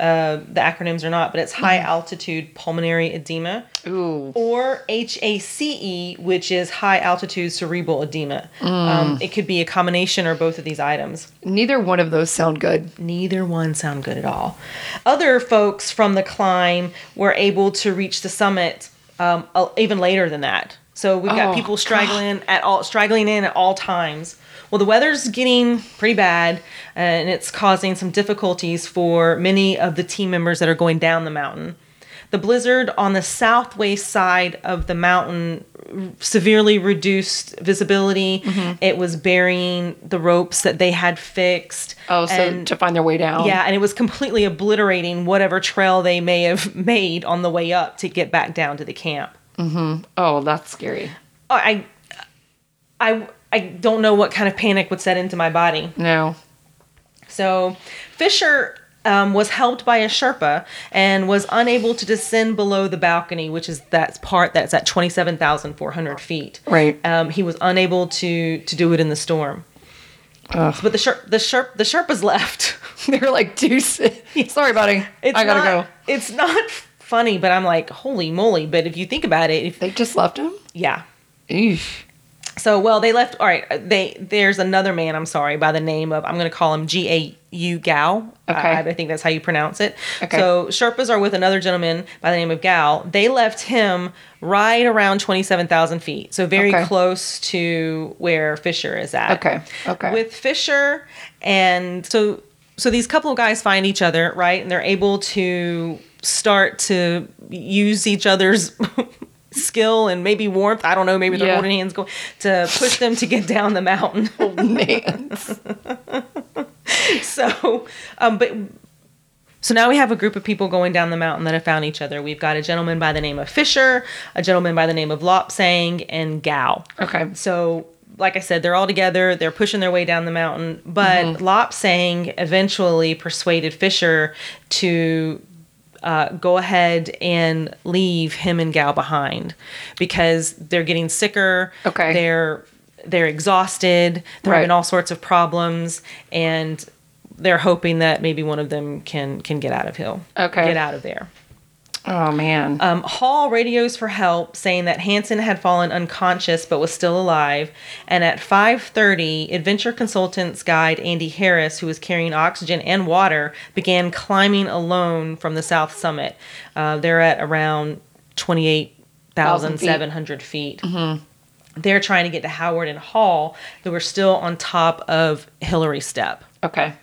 uh, the acronyms or not, but it's high altitude pulmonary edema Ooh. or HACE, which is high altitude cerebral edema. Um, it could be a combination or both of these items. Neither one of those sound good. Neither one sound good at all. Other folks from the climb were able to reach the summit um, even later than that. So we've got Oh, people straggling at all, straggling in at all times. Well, the weather's getting pretty bad, and it's causing some difficulties for many of the team members that are going down the mountain. The blizzard on the southwest side of the mountain severely reduced visibility. Mm-hmm. It was burying the ropes that they had fixed. Oh, so and- to find their way down. yeah, and it was completely obliterating whatever trail they may have [laughs] made on the way up to get back down to the camp. Mm-hmm. Oh, that's scary. Oh, I, I, I don't know what kind of panic would set into my body. No. So Fischer um, was helped by a Sherpa and was unable to descend below the balcony, which is that part that's at twenty seven thousand four hundred feet. Right. Um, he was unable to to do it in the storm. Ugh. But the Sher- the Sherp the Sherpas left. [laughs] they were like, deuce. Sorry, buddy. It's I gotta not, go. It's not funny, but I'm like, holy moly! But if you think about it, if, They just left him? yeah. Eesh. So well, they left. All right, they there's another man. I'm sorry, by the name of I'm going to call him G A U Gau. Okay. I, I think that's how you pronounce it. Okay. So Sherpas are with another gentleman by the name of Gau. They left him right around twenty seven thousand feet, so very Okay. close to where Fischer is at. Okay. Okay. With Fischer and so so these couple of guys find each other right, and they're able to start to use each other's [laughs] skill and maybe warmth. I don't know. Maybe they're Yeah. holding hands, going to push them to get down the mountain. [laughs] Names. [laughs] so, um, but so now we have a group of people going down the mountain that have found each other. We've got a gentleman by the name of Fischer, a gentleman by the name of Lopsang, and Gau. Okay. So, like I said, they're all together. They're pushing their way down the mountain. But Mm-hmm. Lopsang eventually persuaded Fischer to uh, go ahead and leave him and Gau behind because they're getting sicker. Okay. They're they're exhausted. They're Right. having all sorts of problems, and they're hoping that maybe one of them can can get out of hill. Okay. Get out of there. Oh, man. Um, Hall radios for help, saying that Hansen had fallen unconscious but was still alive. And at 5:30, Adventure Consultants guide Andy Harris, who was carrying oxygen and water, began climbing alone from the south summit. Uh, they're at around 28,700 feet. They're trying to get to Howard and Hall, who were still on top of Hillary Step. okay.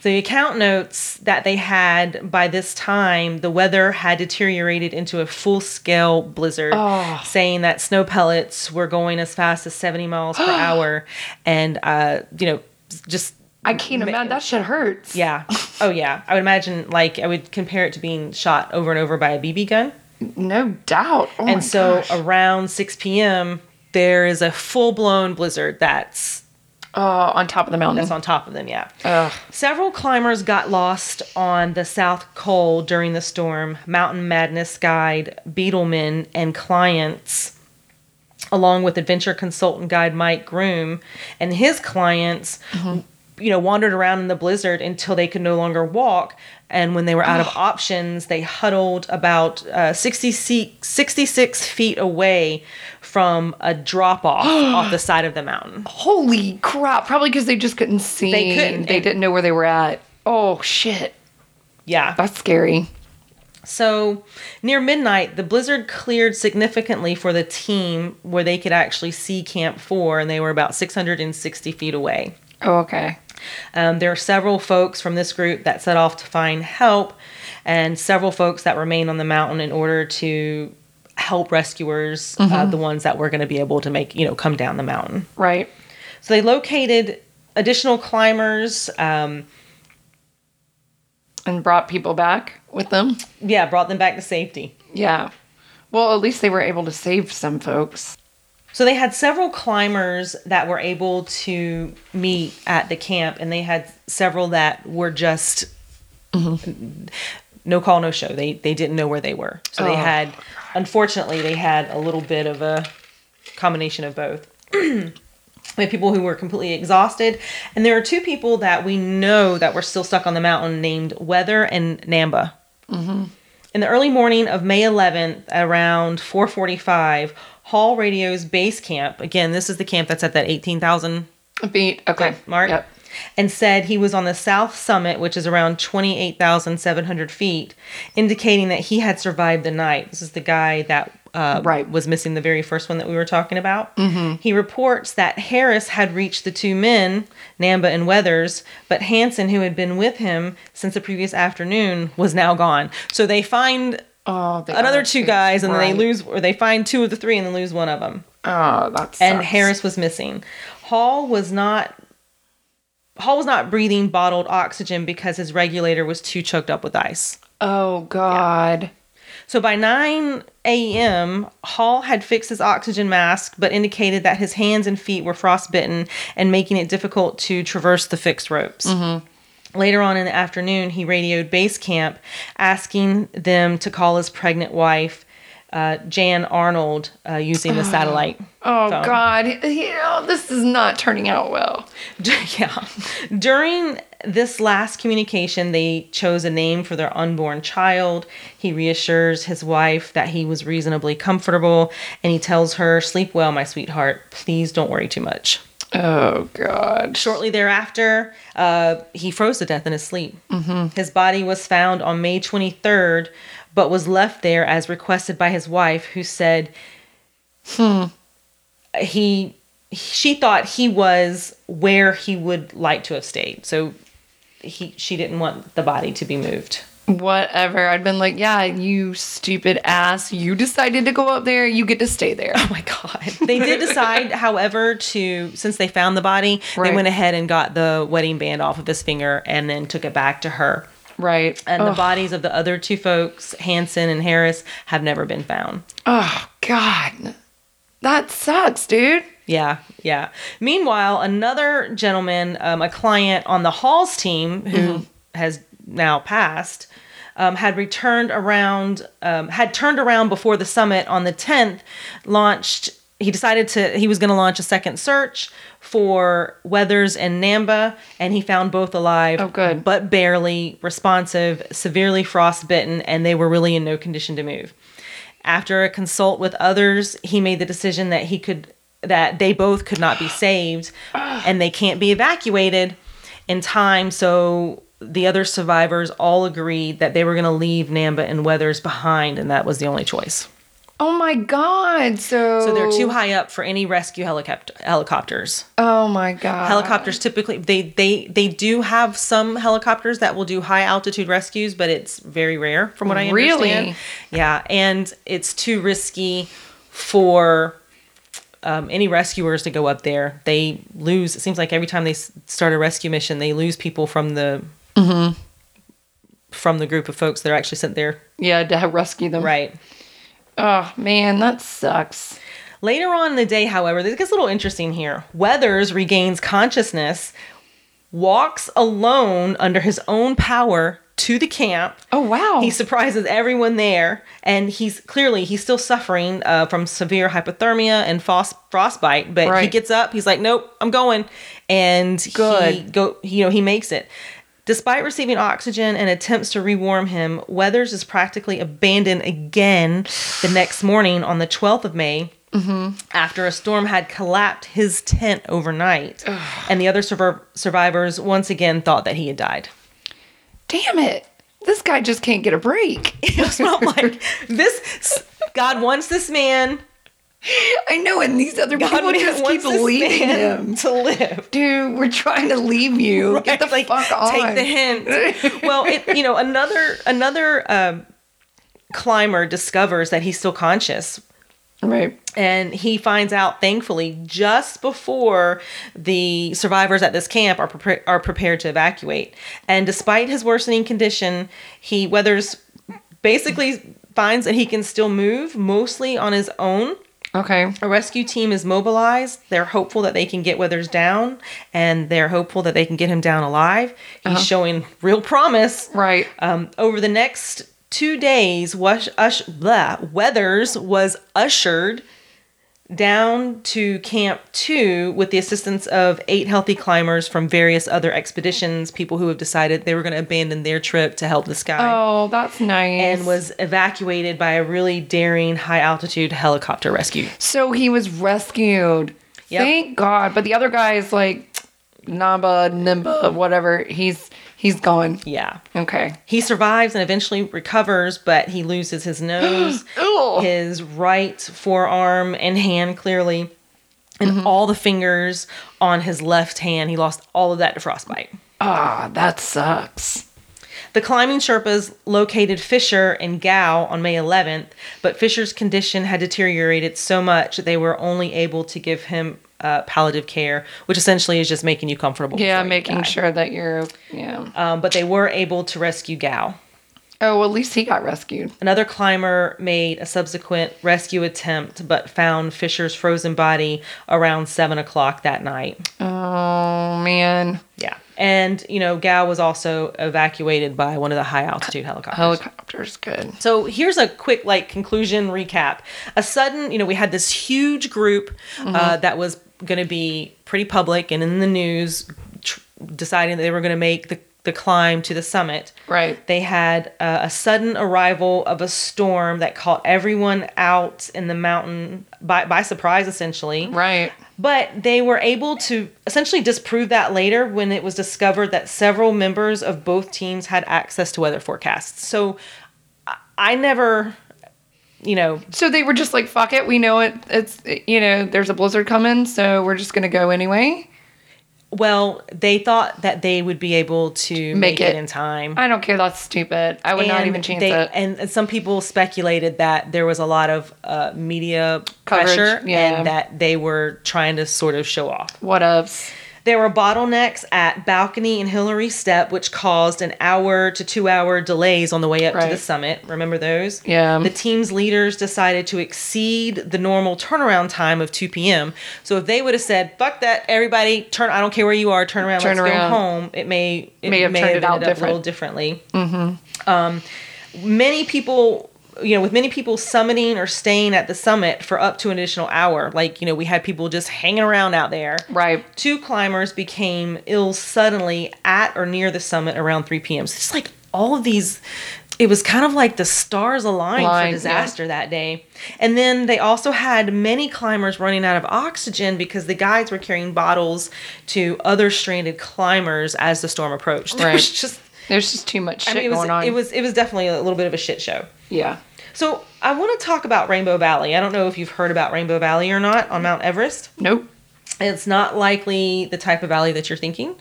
So the account notes that they had by this time, the weather had deteriorated into a full scale blizzard, Oh. saying that snow pellets were going as fast as 70 miles per [gasps] hour. And, uh, you know, just, I can't imagine. That shit hurts. yeah. Oh, yeah. I would imagine, like, I would compare it to being shot over and over by a BB gun. No doubt. Oh, and so gosh. around 6 p.m., there is a full blown blizzard that's Oh, on top of the mountain. that's on top of them, yeah. Ugh. Several climbers got lost on the South Col during the storm. Mountain Madness guide Beidleman and clients, along with adventure consultant guide Mike Groom and his clients, mm-hmm. You know, wandered around in the blizzard until they could no longer walk. And when they were out of options, they huddled about uh, 66, 66 feet away from a drop off [gasps] off the side of the mountain. Holy crap. Probably because they just couldn't see. They couldn't, They didn't know where they were at. Oh, shit. Yeah. That's scary. So, near midnight, the blizzard cleared significantly for the team where they could actually see Camp 4, and they were about 660 feet away. Oh, okay. Um, there are several folks from this group that set off to find help, and several folks that remained on the mountain in order to help rescuers, uh, the ones that were going to be able to make, you know, come down the mountain. Right. So, they located additional climbers. Um, And brought people back with them. yeah, brought them back to safety. Yeah. Well, at least they were able to save some folks. So they had several climbers that were able to meet at the camp, and they had several that were just no call, no show. They they didn't know where they were. So they Oh. had, unfortunately, they had a little bit of a combination of both. [clears throat] We had people who were completely exhausted, and there are two people that we know that were still stuck on the mountain named Weather and Namba. Mm-hmm. In the early morning of May 11th, around 4:45, Hall Radio's base camp. Again, this is the camp that's at that 18,000 feet Okay. mark. Yep. And said he was on the south summit, which is around 28,700 feet, indicating that he had survived the night. This is the guy that uh, Right. was missing the very first one that we were talking about. Mm-hmm. He reports that Harris had reached the two men, Namba and Weathers, but Hansen, who had been with him since the previous afternoon, was now gone. So they find Oh, the another two guys, and then they lose, or they find two of the three and then lose one of them Oh, that's and Harris was missing. Hall was not Hall was not breathing bottled oxygen because his regulator was too choked up with ice. Oh God. So by 9 a.m., Hall had fixed his oxygen mask, but indicated that his hands and feet were frostbitten and making it difficult to traverse the fixed ropes. Mm-hmm. Later on in the afternoon, he radioed base camp, asking them to call his pregnant wife, uh, Jan Arnold, uh, using the satellite. Oh phone. God. You know, this is not turning out well. [laughs] yeah. During this last communication, they chose a name for their unborn child. He reassures his wife that he was reasonably comfortable and he tells her, Sleep well, my sweetheart. Please don't worry too much. Oh God. Shortly thereafter, uh, he froze to death in his sleep. Mm-hmm. His body was found on May 23rd, but was left there as requested by his wife, who said, hmm. he she thought he was where he would like to have stayed. So he she didn't want the body to be moved. Whatever. I'd been like, yeah, you stupid ass. You decided to go up there. You get to stay there. [laughs] Oh my god. They did [laughs] decide, however, to since they found the body, Right. they went ahead and got the wedding band off of his finger and then took it back to her. Right. And the oh, bodies of the other two folks, Hansen and Harris, have never been found. oh God. That sucks, dude. Yeah, yeah. Meanwhile, another gentleman, um, a client on the Halls team who has now passed, um, had returned around, um, had turned around before the summit on the 10th, launched. He decided to, he was going to launch a second search for Weathers and Namba, and he found both alive. Oh, good. But barely responsive, severely frostbitten, and they were really in no condition to move. After a consult with others, he made the decision that he could that they both could not be [sighs] saved and they can't be evacuated in time. So the other survivors all agreed that they were going to leave Namba and Weathers behind, and that was the only choice. Oh my God. So. So they're too high up for any rescue helicopter helicopters. Oh my God. Helicopters typically they they they do have some helicopters that will do high altitude rescues, but it's very rare from what I understand. Really? Yeah, and it's too risky for um, any rescuers to go up there. They lose. It seems like every time they start a rescue mission, they lose people from the from the group of folks that are actually sent there. Yeah, to rescue them. Right. Oh man, that sucks. Later on in the day, however, this gets a little interesting here. Weathers regains consciousness, walks alone under his own power to the camp. Oh wow. He surprises everyone there, and he's clearly he's still suffering uh, from severe hypothermia and frost frostbite. But he gets up. He's like, "Nope, I'm going," and he Good. go. You know, he makes it. Despite receiving oxygen and attempts to rewarm him, Weathers is practically abandoned again the next morning on the 12th of May. Mm-hmm. After a storm had collapsed his tent overnight, and the other survivor- survivors once again thought that he had died. Damn it. This guy just can't get a break. [laughs] What I'm [laughs] like. This God wants this man. I know, and these other God people [laughs] just keep leaving him. [laughs] to live. Dude, we're trying to leave you. Get the Like, fuck on. Take the hint. well, it, you know, another another um, climber discovers that he's still conscious, Right. and he finds out, thankfully, just before the survivors at this camp are prepar- are prepared to evacuate. And despite his worsening condition, he Weathers basically finds that he can still move, mostly on his own. Okay. A rescue team is mobilized. They're hopeful that they can get Withers down, and they're hopeful that they can get him down alive. He's showing real promise. Right. Um, over the next two days, Wash, Ush, blah, Weathers was ushered down to Camp 2 with the assistance of eight healthy climbers from various other expeditions, people who have decided they were going to abandon their trip to help this guy. Oh, that's nice. And was evacuated by a really daring high altitude helicopter rescue. so he was rescued. Yep. Thank God. But the other guy is like Namba, Nimba, whatever. He's he's gone. Yeah. Okay. He survives and eventually recovers, but he loses his [gasps] nose, his right forearm and hand clearly, and all the fingers on his left hand. He lost all of that to frostbite. Ah, that sucks. The climbing Sherpas located Fischer and Gau on May 11th, but Fischer's condition had deteriorated so much that they were only able to give him uh, palliative care, which essentially is just making you comfortable. Yeah, making sure that you're yeah. Um, but they were able to rescue Gau. Oh, well, at least he got rescued. Another climber made a subsequent rescue attempt, but found Fischer's frozen body around seven o'clock that night. Oh man. Yeah. And, you know, Gau was also evacuated by one of the high altitude helicopters. Helicopter's good. So here's a quick like conclusion recap. A sudden, you know, we had this huge group uh, that was going to be pretty public and in the news, tr- deciding that they were going to make the the climb to the summit. Right. They had uh, a sudden arrival of a storm that caught everyone out in the mountain by by surprise, essentially. Right. But they were able to essentially disprove that later when it was discovered that several members of both teams had access to weather forecasts. So I- I never, you know, So they were just like, fuck it, we know it. It's you know, there's a blizzard coming, so we're just gonna go anyway. well, they thought that they would be able to make, Make it. it. in time. I don't care. That's stupid. I would not even change they- it. And and some people speculated that there was a lot of uh, media Coverage, pressure yeah. and that they were trying to sort of show off. what ups? There were bottlenecks at Balcony and Hillary Step, which caused an hour to two hour delays on the way up to the summit. Remember those? Yeah. The team's leaders decided to exceed the normal turnaround time of 2 p.m. So if they would have said, fuck that, everybody, turn, I don't care where you are, turn around, Turn let's around. go home, it may, it May have turned it out up a little differently. Mm-hmm. Um, many people you know, with many people summiting or staying at the summit for up to an additional hour. Like, you know, we had people just hanging around out there. Right. Two climbers became ill suddenly at or near the summit around 3 p.m. So it's like all of these, it was kind of like the stars aligned for disaster that day. And then they also had many climbers running out of oxygen because the guides were carrying bottles to other stranded climbers as the storm approached. [laughs] There was Right. just, There's just too much I shit mean, it was, going on. it was, it was definitely a little bit of a shit show. yeah. So I want to talk about Rainbow Valley. I don't know if you've heard about Rainbow Valley or not on Mount Everest. Nope. It's not likely the type of valley that you're thinking,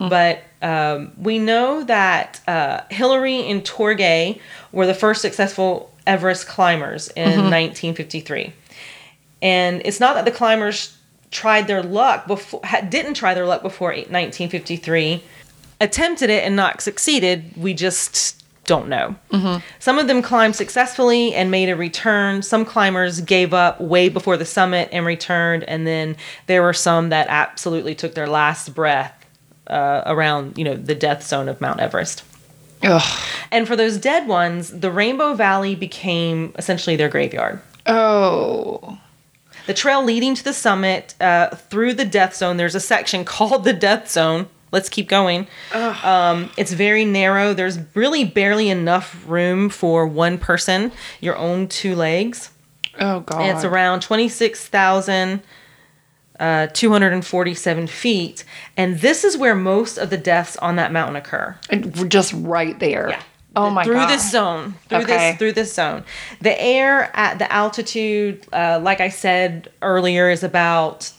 but um, we know that uh, Hillary and Norgay were the first successful Everest climbers in 1953. And it's not that the climbers tried their luck before, ha- didn't try their luck before 1953, attempted it and not succeeded. We just don't know. Some of them climbed successfully and made a return. Some climbers gave up way before the summit and returned, and then there were some that absolutely took their last breath uh, around, you know, the death zone of Mount Everest. Ugh. And for those dead ones, the Rainbow Valley became essentially their graveyard. Oh. The trail leading to the summit uh, through the death zone, there's a section [laughs] called the death zone. Let's keep going. Um, it's very narrow. There's really barely enough room for one person, your own two legs. Oh god. And it's around 26,247 uh, 247 feet. And this is where most of the deaths on that mountain occur. And just right there. Yeah. Oh my god. through god. this zone through Okay. this through this zone the air at the altitude uh, like i said earlier is about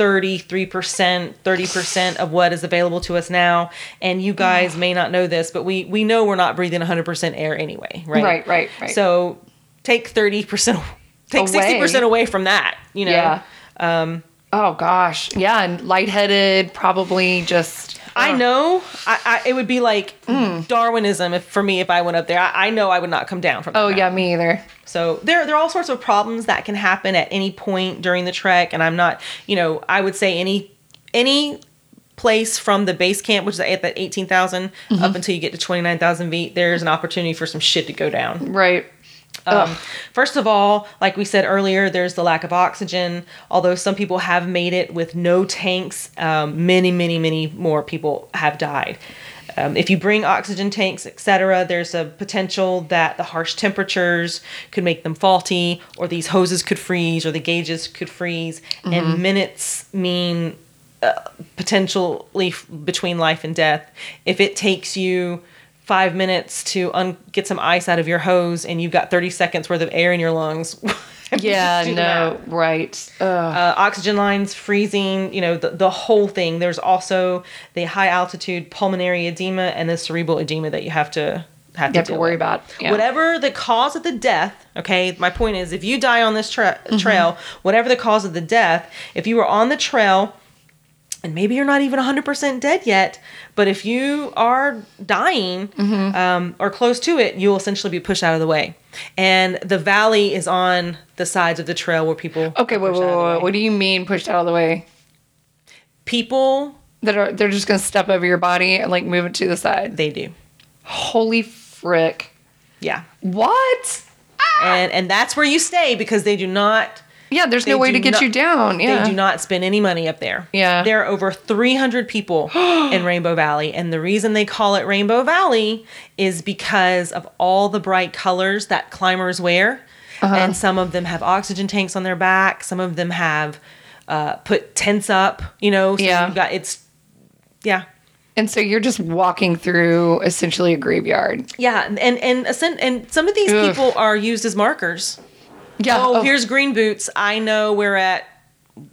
33% 30% of what is available to us now and you guys may not know this but we we know we're not breathing 100% air anyway right Right, right, right. so take 30% take Away. 60% away from that you know Yeah. Um. Oh gosh. Yeah, and lightheaded. Probably just. I uh. know I, I, it would be like mm. Darwinism if for me if I went up there. I, I know I would not come down from. Oh yeah, me either. So there there are all sorts of problems that can happen at any point during the trek, and I'm not you know I would say any any place from the base camp, which is at that eighteen mm-hmm. up until you get to twenty nine thousand feet, there's an opportunity for some shit to go down. Right. Um, first of all, like we said earlier, there's the lack of oxygen. Although some people have made it with no tanks, um, many, many, many more people have died. Um, if you bring oxygen tanks, etc., there's a potential that the harsh temperatures could make them faulty, or these hoses could freeze, or the gauges could freeze, and minutes mean uh, potentially f- between life and death. If it takes you five minutes to un- get some ice out of your hose and you've got 30 seconds worth of air in your lungs. [laughs] Yeah. No. that. Right. Uh, oxygen lines freezing, you know, the, the whole thing. There's also the high altitude pulmonary edema and the cerebral edema that you have to have you to, have to worry with. about. Yeah. Whatever the cause of the death, okay, my point is if you die on this tra- Mm-hmm. trail, whatever the cause of the death, if you were on the trail and maybe you're not even 100% dead yet, but if you are dying Mm-hmm. um, or close to it, you'll essentially be pushed out of the way. And the valley is on the sides of the trail where people. Okay. Wait. Wait. out of the Wait. What do you mean pushed out of the way? People, That are they're just gonna step over your body and like move it to the side. they do. Holy frick! Yeah. What? And and that's where you stay because they do not Yeah. There's They no way to get not- you down. Yeah. They do not spend any money up there. Yeah. There are over 300 people [gasps] in Rainbow Valley. And the reason they call it Rainbow Valley is because of all the bright colors that climbers wear. Uh-huh. And some of them have oxygen tanks on their back. Some of them have uh, put tents up, you know. So Yeah. you've got, it's, yeah. And so you're just walking through essentially a graveyard. Yeah. And, and, and, and some of these Ugh. people are used as markers. Yeah. Oh, here's green boots. I know we're at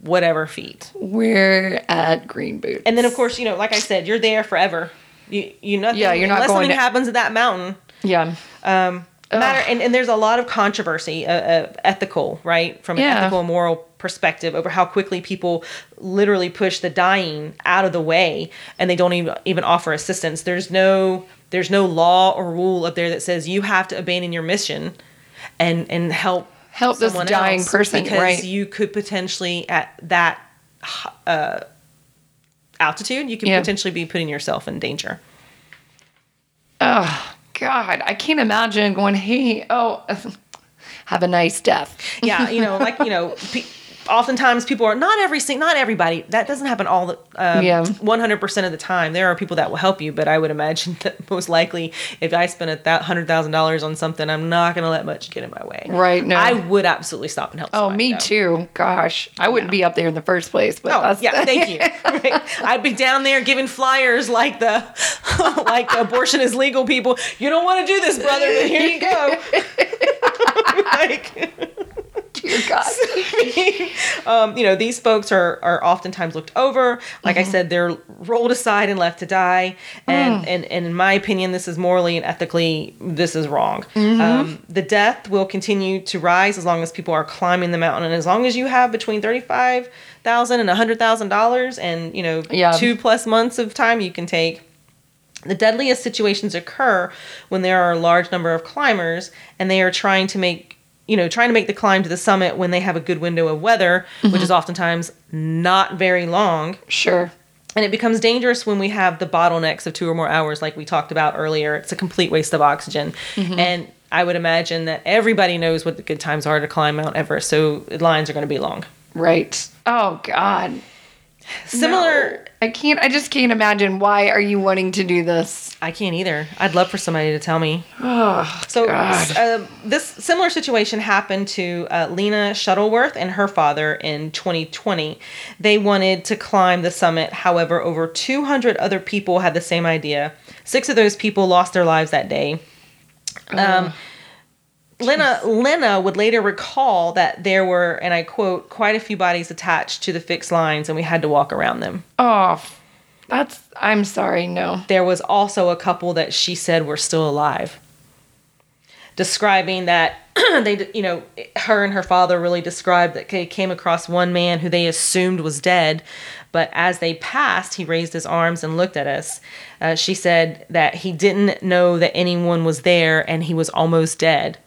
whatever feet. we're at Green Boots. And then of course, you know, like I said, you're there forever. You you nothing. Yeah, you're not unless going something to- happens at that mountain. yeah. Um. Matter and, and there's a lot of controversy, uh, uh, ethical, right, from an Yeah. ethical and moral perspective over how quickly people literally push the dying out of the way, and they don't even even offer assistance. There's no there's no law or rule up there that says you have to abandon your mission, and and help Help this dying person, because right. you could potentially at that uh, altitude you could Yeah. potentially be putting yourself in danger. Oh God, I can't imagine going. Hey, oh, [laughs] have a nice death. yeah, you know, like you [laughs] know, oftentimes people are not every sing, not everybody. That doesn't happen all the um, Yeah. one hundred percent of the time. There are people that will help you, but I would imagine [laughs] that most likely, if I spend a thousand dollars on something, I'm not going to let much get in my way. Right, no. I would absolutely stop and help. Oh, me though. too. Gosh, I wouldn't be up there in the first place. But Oh yeah, thank you. [laughs] Right. I'd be down there giving flyers like the [laughs] like the abortion is legal people. You don't want to do this, brother. Here you go. like, [laughs] Dear God. [laughs] um, you know, these folks are are oftentimes looked over. Like I said, they're rolled aside and left to die. And and, and in my opinion, this is morally and ethically this is wrong. Um, the death will continue to rise as long as people are climbing the mountain, and as long as you have between thirty five thousand and a hundred thousand dollars, and you know, Yeah. two plus months of time you can take. The deadliest situations occur when there are a large number of climbers and they are trying to make, you know, trying to make the climb to the summit when they have a good window of weather, which is mm-hmm. oftentimes not very long. Sure. And it becomes dangerous when we have the bottlenecks of two or more hours, like we talked about earlier. It's a complete waste of oxygen. Mm-hmm. And I would imagine that everybody knows what the good times are to climb Mount Everest, so lines are going to be long. Right. Oh God. Similar. No. I can't. I just can't imagine. Why are you wanting to do this? I can't either. I'd love for somebody to tell me. Oh So uh, this similar situation happened to uh, Lena Shuttleworth and her father in 2020. They wanted to climb the summit. However, over 200 other people had the same idea. Six of those people lost their lives that day. Um, Lena Lena would later recall that there were, and I quote, quite a few bodies attached to the fixed lines, and we had to walk around them. Oh, that's. I'm sorry. No. there was also a couple that she said were still alive describing that [clears throat] they you know her and her father really described that they came across one man who they assumed was dead But as they passed, he raised his arms and looked at us. Uh, she said that he didn't know that anyone was there and he was almost dead.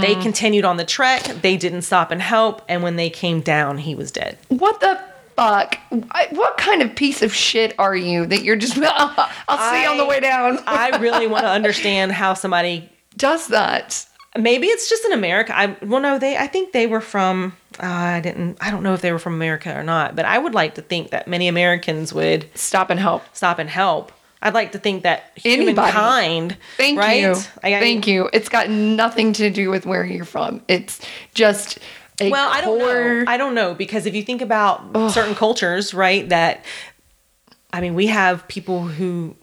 They continued on the trek. They didn't stop and help. And when they came down, he was dead. What the fuck? I, what kind of piece of shit are you that you're just, [laughs] I'll see you on the way down? [laughs] I really want to [laughs] understand how somebody Does that? maybe it's just in America. I well no, they I think they were from uh, I didn't I don't know if they were from America or not, but I would like to think that many Americans would Stop and help. stop and help. I'd like to think that Anybody. humankind. Thank right? you. I- I- Thank you. It's got nothing to do with where you're from. It's just a Well, I don't know. I don't know because if you think about certain cultures, right? That I mean, we have people who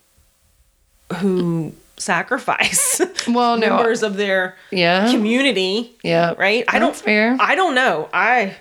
who sacrifice [laughs] Well, no. members of their Yeah. community. Yeah. Right. I don't. Fair. I don't know. I.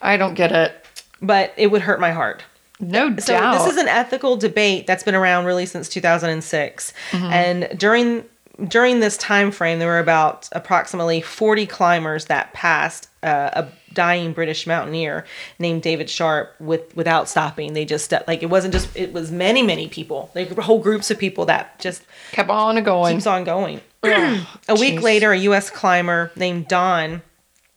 I don't get it. But it would hurt my heart. No So doubt. this is an ethical debate that's been around really since 2006, Mm-hmm. and during during this time frame, there were about approximately 40 climbers that passed uh, a dying British mountaineer named David Sharp with without stopping. They just like it wasn't just it was many many people, like whole groups of people that just kept on going. keeps on going. [clears throat] a week jeez. later, a U.S. climber named Don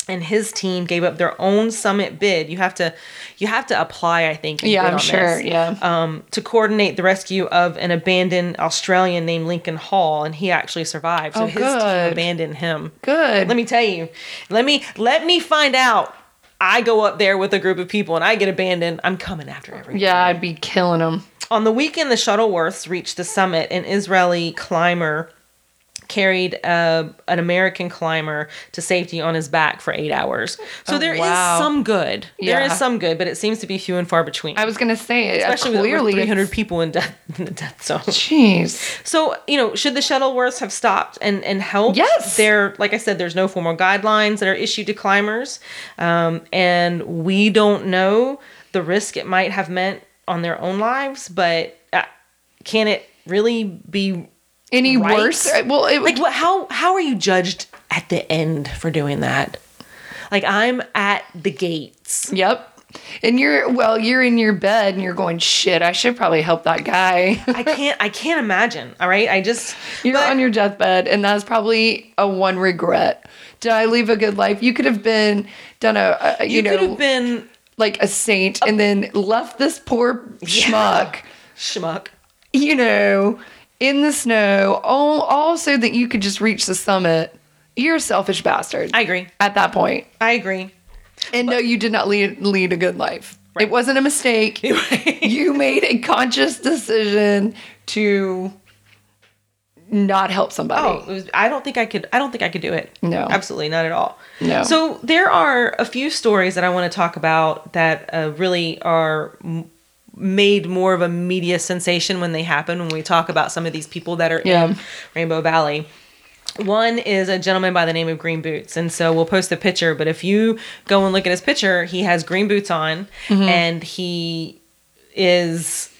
and his team gave up their own summit bid. You have to, you have to apply. I think. Yeah, I'm sure. this, Yeah. Um, to coordinate the rescue of an abandoned Australian named Lincoln Hall, and he actually survived. So Oh, his team good. abandoned him. Good. Let me tell you. Let me let me find out. I go up there with a group of people and I get abandoned. I'm coming after everyone. yeah, I'd be killing them. On the weekend, the Shuttleworths reached the summit. An Israeli climber carried uh, an American climber to safety on his back for eight hours. So Oh, there is wow. some good. There Yeah. is some good, but it seems to be few and far between. I was gonna say, uh, Especially clearly, with 300 it's- people in, death, [laughs] in the death zone. Jeez. So, you know, should the Shuttleworths have stopped and, and helped? Yes. There, like I said, there's no formal guidelines that are issued to climbers. Um, and we don't know the risk it might have meant on their own lives, but uh, can it really be Any Right? worse? Uh, Well, it like what how how are you judged at the end for doing that? Like I'm at the gates. Yep. And you're well, you're in your bed and you're going, shit, I should probably help that guy. I can't I can't imagine. All right? I just You're but- on your deathbed, and that's probably a one regret. Did I leave a good life? You could have been done a, a you, you know could have been like a saint, and then left this poor schmuck, schmuck. you know, in the snow, all all so that you could just reach the summit. You're a selfish bastard. I agree. at that point. I agree. And no, you did not lead lead a good life. Right. It wasn't a mistake. [laughs] you made a conscious decision to not help somebody. Oh, was, I don't think I could. I don't think I could do it. No. absolutely not at all. No. So there are a few stories that I want to talk about that uh, really are m- made more of a media sensation when they happen. When we talk about some of these people that are Yeah. in Rainbow Valley. One is a gentleman by the name of Green Boots. And so we'll post a picture, but if you go and look at his picture, he has green boots on and he is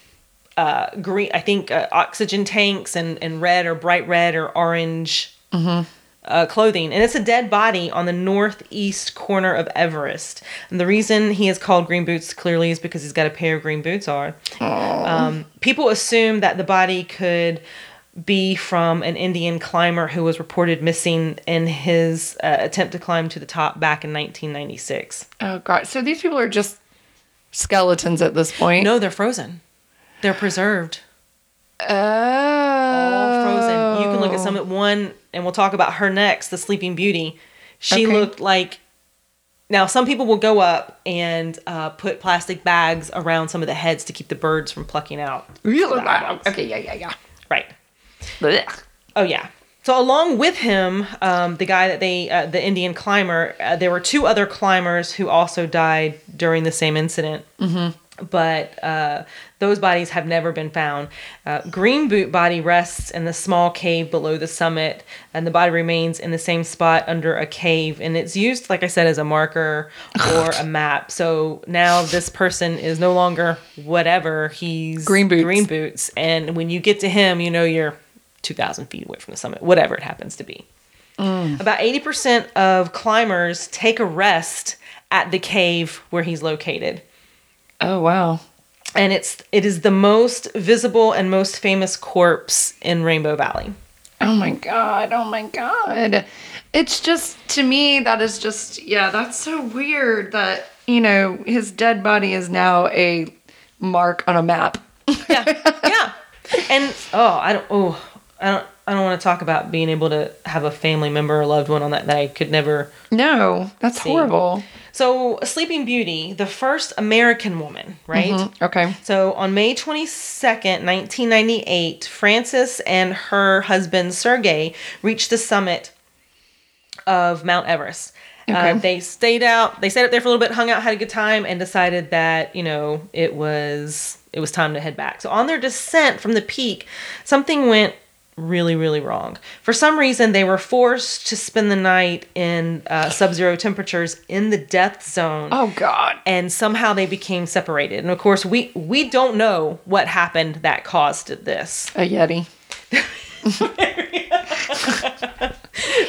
uh, green, I think uh, oxygen tanks and, and red or bright red or orange uh, clothing. And it's a dead body on the northeast corner of Everest. And the reason he is called Green Boots clearly is because he's got a pair of green boots on. Um, people assume that the body could be from an Indian climber who was reported missing in his uh, attempt to climb to the top back in 1996. Oh god. So these people are just skeletons at this point. No, they're frozen. They're preserved. Oh. All frozen. You can look at Summit One, and we'll talk about her next, the Sleeping Beauty. She Okay. looked like. Now, some people will go up and uh, put plastic bags around some of the heads to keep the birds from plucking out. Really? Okay, yeah, yeah, yeah. Right. Blech. Oh yeah. So along with him, um, the guy that they, uh, the Indian climber, uh, there were two other climbers who also died during the same incident. Mm-hmm. But uh, those bodies have never been found. Uh, Green Boot body rests in the small cave below the summit, and the body remains in the same spot under a cave, and it's used, like I said, as a marker or a map. So now this person is no longer whatever he's Green Boots. Green Boots, and when you get to him, you know you're 2,000 feet away from the summit, whatever it happens to be. About 80% of climbers take a rest at the cave where he's located. Oh wow. And it's it is the most visible and most famous corpse in Rainbow Valley. Oh my god. Oh my god. It's just to me that is just yeah, that's so weird that, you know, his dead body is now a mark on a map. Yeah, yeah. And oh, I don't. Oh, I don't. I don't want to talk about being able to have a family member or loved one on that that I could never. No, that's horrible. So, Sleeping Beauty, the first American woman, right? Mhm, Okay. So on May 22nd, 1998, Francys and her husband Sergey reached the summit of Mount Everest. Uh, Okay. they stayed out, they stayed up there for a little bit, hung out, had a good time, and decided that, you know, it was it was time to head back. So on their descent from the peak, something went really, really wrong. For some reason, they were forced to spend the night in uh, sub-zero temperatures in the death zone Oh god. and somehow they became separated. And of course, we we don't know what happened that caused this. A yeti. [laughs]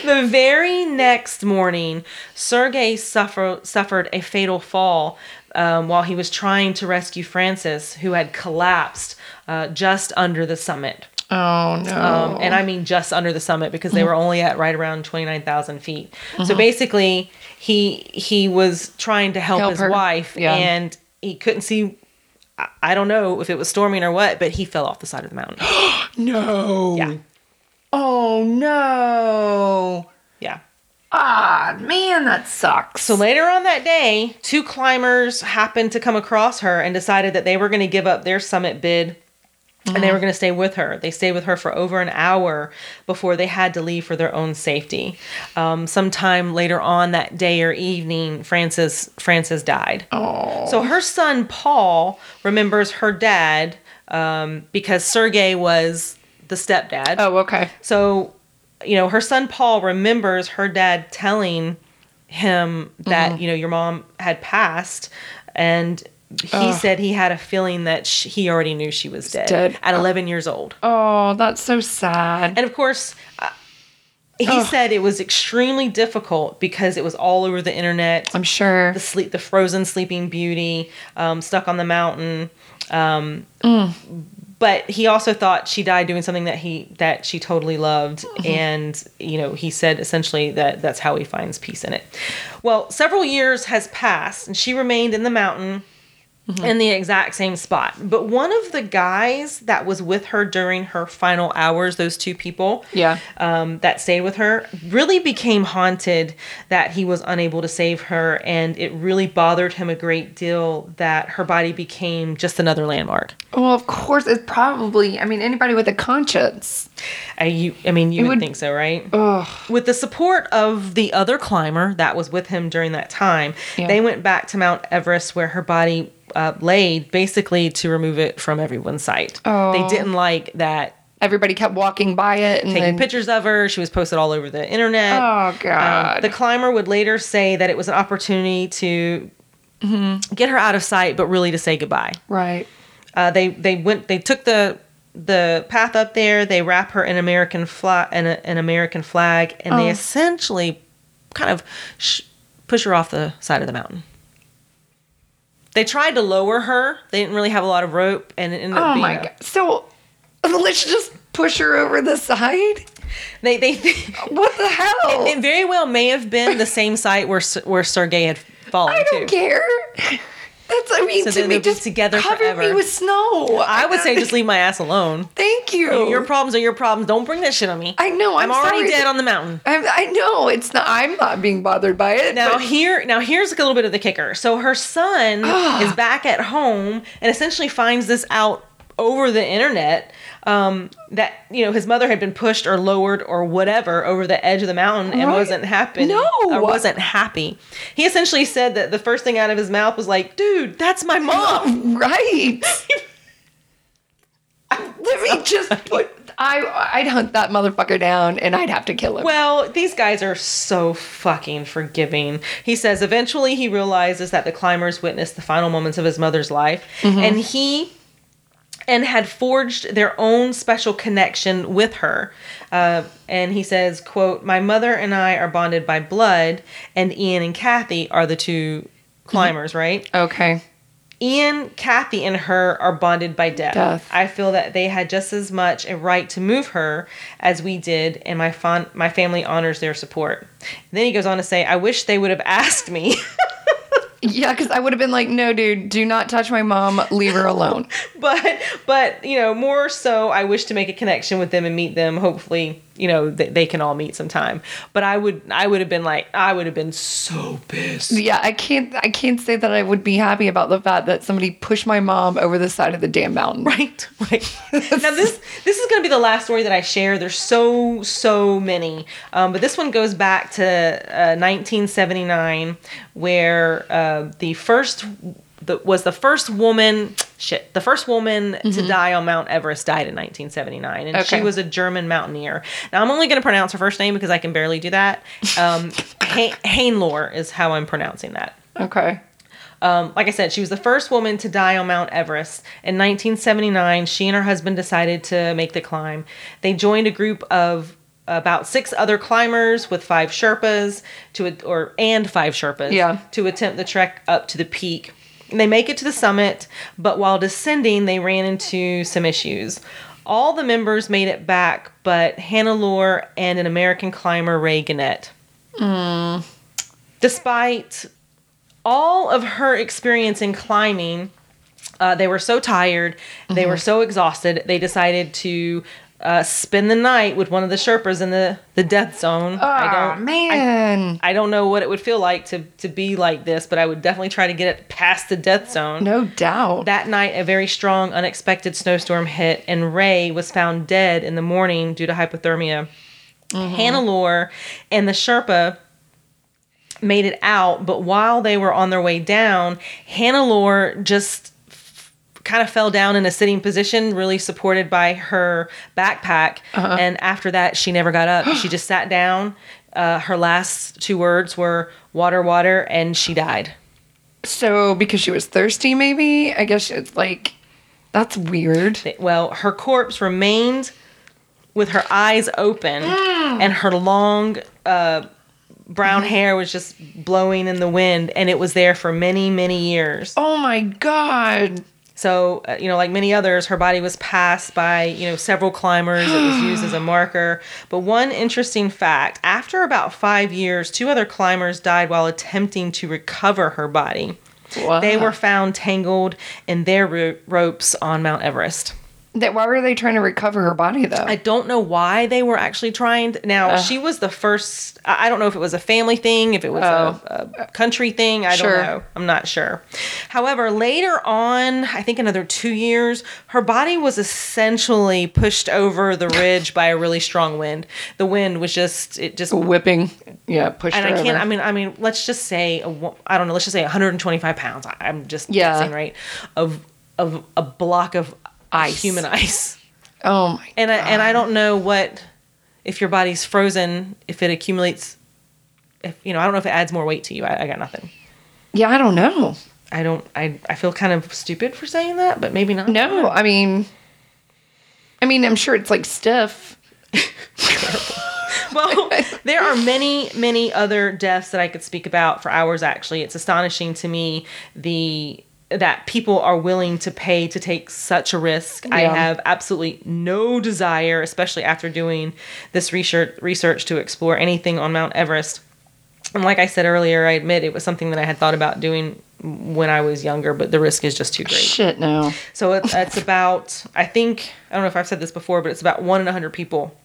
The very next morning, Sergei suffer, suffered a fatal fall um, while he was trying to rescue Francys, who had collapsed uh, just under the summit. Oh no. Um, and I mean just under the summit because they were only at right around 29,000 feet. So basically, he he was trying to help, Help his her. wife Yeah. and he couldn't see. I- I don't know if it was storming or what, but he fell off the side of the mountain. [gasps] no. Yeah. Oh no. Yeah. Ah, man, that sucks. So later on that day, two climbers happened to come across her and decided that they were going to give up their summit bid and they were going to stay with her. They stayed with her for over an hour before they had to leave for their own safety. Um, sometime later on that day or evening, Francys Francys died. oh. So her son Paul remembers her dad um, because Sergey was the stepdad. Oh, okay. So, you know, her son Paul remembers her dad telling him that, Mm-hmm. you know, your mom had passed. And he Ugh. said he had a feeling that sh he already knew she was dead, dead. at 11 years old. Oh, that's so sad. And of course, uh, he Ugh. said it was extremely difficult because it was all over the internet. I'm sure. The sleep, the frozen Sleeping Beauty, um, stuck on the mountain. Um, Mm. But he also thought she died doing something that he that she totally loved, Mm-hmm. and you know he said essentially that that's how he finds peace in it. Well, several years has passed, and she remained in the mountain Mm-hmm. in the exact same spot. But one of the guys that was with her during her final hours, those two people, Yeah. um, that stayed with her, really became haunted that he was unable to save her, and it really bothered him a great deal that her body became just another landmark. Well, of course, it's probably. I mean, anybody with a conscience. I, you, I mean, you would, would- think so, right? Ugh. With the support of the other climber that was with him during that time, Yeah. they went back to Mount Everest where her body uh, laid, basically to remove it from everyone's sight. Oh. They didn't like that Everybody kept walking by it and taking then. pictures of her. She was posted all over the internet. Oh Um, God. the climber would later say that it was an opportunity to Mm-hmm. get her out of sight, but really to say goodbye. right. Uh, they they went they took the the path up there. They wrap her in American flag an, an American flag, and they Oh. essentially kind of sh- push her off the side of the mountain. They tried to lower her. They didn't really have a lot of rope, and it ended up Oh my a- God. So let's just push her over the side. They they. What the hell? It very well may have been the same site where where Sergey had fallen I don't to. care. That's. I mean, So to me, just together cover me with snow. I would say just leave my ass alone. Thank you. Your problems are your problems. Don't bring that shit on me. I know. I'm, I'm already sorry. dead on the mountain. I'm, I know it's not. I'm not being bothered by it. Now but- here, now here's a little bit of the kicker. So her son [sighs] is back at home and essentially finds this out over the internet um, that you know his mother had been pushed or lowered or whatever over the edge of the mountain and Right. wasn't happy. No. or wasn't happy. He essentially said that the first thing out of his mouth was like, "Dude, that's my mom." [laughs] right. [laughs] Let me just put. I I'd hunt that motherfucker down and I'd have to kill him. Well, these guys are so fucking forgiving. He says eventually he realizes that the climbers witnessed the final moments of his mother's life and he and had forged their own special connection with her. Uh, and he says, quote, My mother and I are bonded by blood, and Ian and Cathy are the two climbers, right? okay. Ian, Cathy, and her are bonded by death. Death. I feel that they had just as much a right to move her as we did, and my fon- my family honors their support. then he goes on to say, "I wish they would have asked me." [laughs] Yeah, because I would have been like, no, dude, do not touch my mom. Leave her alone. [laughs] but but you know more so i wish to make a connection with them and meet them hopefully you know they, they can all meet sometime but i would i would have been like i would have been so pissed Yeah, I can't. I can't say that I would be happy about the fact that somebody pushed my mom over the side of the damn mountain. [laughs] right right [laughs] now this this is going to be the last story that i share there's so so many um, but this one goes back to uh, 1979 where uh, the first the, was the first woman shit the first woman to die on mount everest died in 1979 and she was a german mountaineer now i'm only going to pronounce her first name because i can barely do that um, [laughs] Hainlor is how i'm pronouncing that Okay. um, like I said, she was the first woman to die on Mount Everest. In 1979, she and her husband decided to make the climb. They joined a group of about six other climbers with five Sherpas to or and five Sherpas Yeah. to attempt the trek up to the peak. They make it to the summit, but while descending, they ran into some issues. All the members made it back, but Hannelore and an American climber, Ray Gannett. Despite all of her experience in climbing, uh, they were so tired, they were so exhausted, they decided to uh, spend the night with one of the Sherpas in the, the death zone. I Oh don't, man. I don't know what it would feel like to, to be like this, but I would definitely try to get it past the death zone. no doubt. That night, a very strong, unexpected snowstorm hit, and Ray was found dead in the morning due to hypothermia. Hannelore and the Sherpa made it out, but while they were on their way down, Hannelore just kind of fell down in a sitting position, really supported by her backpack. And after that, she never got up. [gasps] she just sat down. Uh, her last two words were water, water, and she died. so because she was thirsty, maybe. I guess it's like that's weird. Well, her corpse remained with her eyes open and her long uh, brown hair was just blowing in the wind, and it was there for many, many years. Oh my god. So, uh, you know, like many others, her body was passed by, you know, several climbers. It was used as a [gasps] marker. But one interesting fact after about five years, two other climbers died while attempting to recover her body. They were found tangled in their ro- ropes on Mount Everest. That why were they trying to recover her body though? I don't know why they were actually trying. To, now she was the first. I don't know if it was a family thing, if it was Oh. a, a country thing. I Sure. don't know. I'm not sure. However, later on, I think another two years, her body was essentially pushed over the ridge by a really strong wind. The wind was just it just. Whipping. Yeah, pushed And I can't. over. I mean, I mean, let's just say a I don't know. Let's just say 125 pounds. I'm just Yeah. guessing, right? Of of a block of Ice. human ice [laughs] oh my. and I, and I don't know what if your body's frozen if it accumulates if you know I don't know if it adds more weight to you I, I got nothing Yeah, I don't know. I don't I, I feel kind of stupid for saying that but maybe not No, I mean, I mean, I'm sure it's like stiff. [laughs] well there are many many other deaths that I could speak about for hours actually it's astonishing to me the that people are willing to pay to take such a risk. I have absolutely no desire, especially after doing this research research to explore anything on Mount Everest. And like I said earlier, I admit it was something that I had thought about doing when I was younger, but the risk is just too great. Shit, no. So it, it's about, I think, I don't know if I've said this before, but it's about one in a hundred people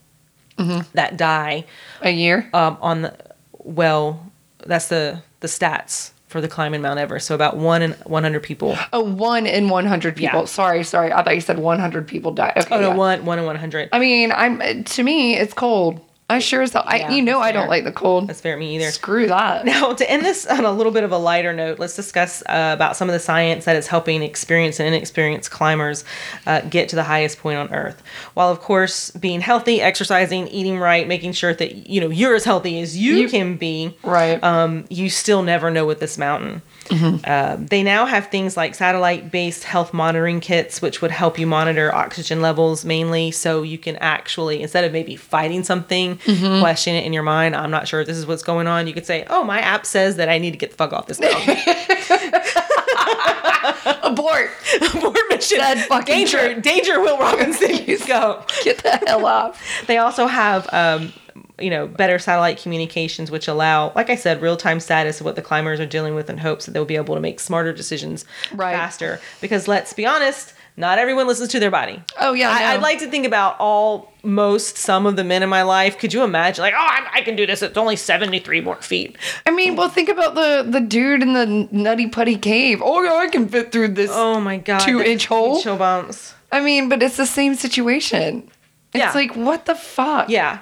that die A year? um, on the, well, that's the, the stats for the climb in Mount Everest. So about one in 100 people. Oh, one in 100 people. Yeah. Sorry, sorry. I thought you said 100 people died. Okay. Oh, no, yeah. one, one in 100. I mean, I'm to me, it's cold. I sure as hell. I, you know, I don't like the cold. That's fair, me either. Screw that. [laughs] Now, to end this on a little bit of a lighter note, let's discuss uh, about some of the science that is helping experienced and inexperienced climbers uh, get to the highest point on Earth. While, of course, being healthy, exercising, eating right, making sure that you know you're as healthy as you, You- can be, Right. um, you still never know with this mountain. Uh, they now have things like satellite-based health monitoring kits, which would help you monitor oxygen levels mainly, so you can actually instead of maybe fighting something, question it in your mind. I'm not sure this is what's going on. You could say, "Oh, my app says that I need to get the fuck off this mountain." [laughs] [laughs] Abort. Abort mission. That fucking danger, trip. danger, Will Robinson. [laughs] Go. Get the hell off. They also have, um, you know, better satellite communications, which allow, like I said, real time status of what the climbers are dealing with in hopes that they'll be able to make smarter decisions Right. faster. Because let's be honest, not everyone listens to their body. Oh, yeah, I, no. I'd like to think about all, most, some of the men in my life. Could you imagine, like, oh, I, I can do this. It's only 73 more feet. I mean, well, think about the the dude in the nutty putty cave. Oh, yeah, I can fit through this. Oh my God. two inch hole? Chill bumps. I mean, but it's the same situation. It's Yeah. like, what the fuck? Yeah.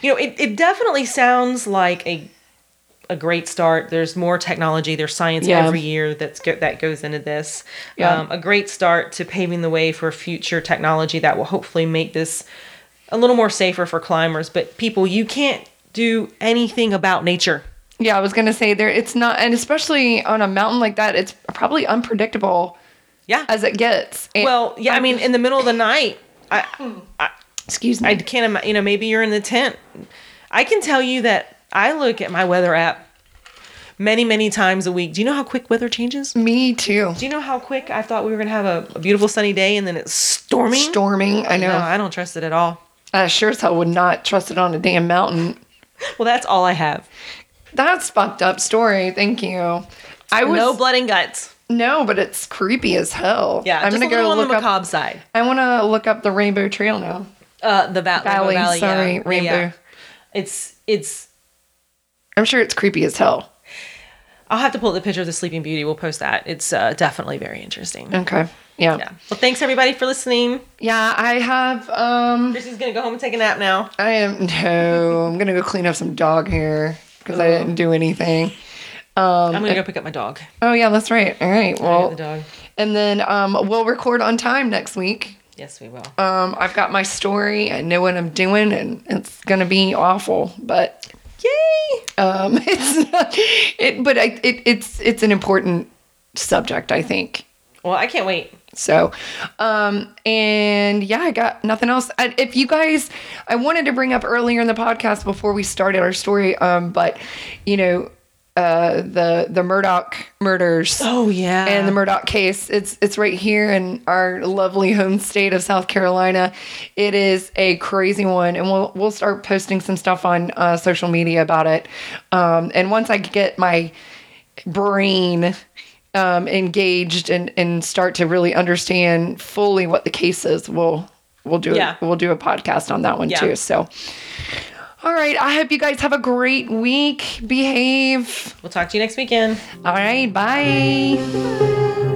You know, it, it definitely sounds like a a great start. There's more technology, there's science Yeah. every year that's go- that goes into this. Yeah. Um, a great start to paving the way for future technology that will hopefully make this a little more safer for climbers. But people, you can't do anything about nature. Yeah, I was gonna say there. It's not, and especially on a mountain like that, it's probably unpredictable Yeah. as it gets. And- well, yeah, I mean, in the middle of the night, I, I excuse me. I can't imagine, you know, maybe you're in the tent. I can tell you that I look at my weather app many, many times a week. Do you know how quick weather changes? me too. Do you know how quick I thought we were going to have a, a beautiful sunny day and then it's storming? Storming. I know. No, I don't trust it at all. I sure as hell would not trust it on a damn mountain. [laughs] Well, that's all I have. That's fucked up story. Thank you. I was no blood and guts. no, but it's creepy as hell. Yeah, I'm gonna go on the look up. side. I want to look up the Rainbow Trail now. Uh, the va- Valley, Valley, sorry, yeah. Rainbow. Yeah. It's it's. I'm sure it's creepy as hell. I'll have to pull up the picture of the Sleeping Beauty. We'll post that. It's uh, definitely very interesting. Okay. Yeah. Yeah. Well, thanks everybody for listening. Yeah, I have um Chrissy's gonna go home and take a nap now. I am no, I'm gonna go clean up some dog hair because I didn't do anything. Um, I'm gonna go pick up my dog. Oh yeah, that's right. All right. the Well, dog. and then um, we'll record on time next week. Yes, we will. Um, I've got my story. I know what I'm doing, and it's gonna be awful, but Yay! um, [laughs] it's not, it. But I, it, it's it's an important subject, I think. Well, I can't wait. So, um, and yeah, I got nothing else. I, if you guys, I wanted to bring up earlier in the podcast before we started our story, um, but you know, uh, the the Murdaugh murders. Oh yeah. And the Murdaugh case, it's it's right here in our lovely home state of South Carolina. It is a crazy one, and we'll we'll start posting some stuff on uh, social media about it. Um, and once I get my brain um, engaged and and start to really understand fully what the case is, we'll we'll do Yeah. we'll do a podcast on that one Yeah. too. So. All right. I hope you guys have a great week. Behave. we'll talk to you next weekend. All right. Bye.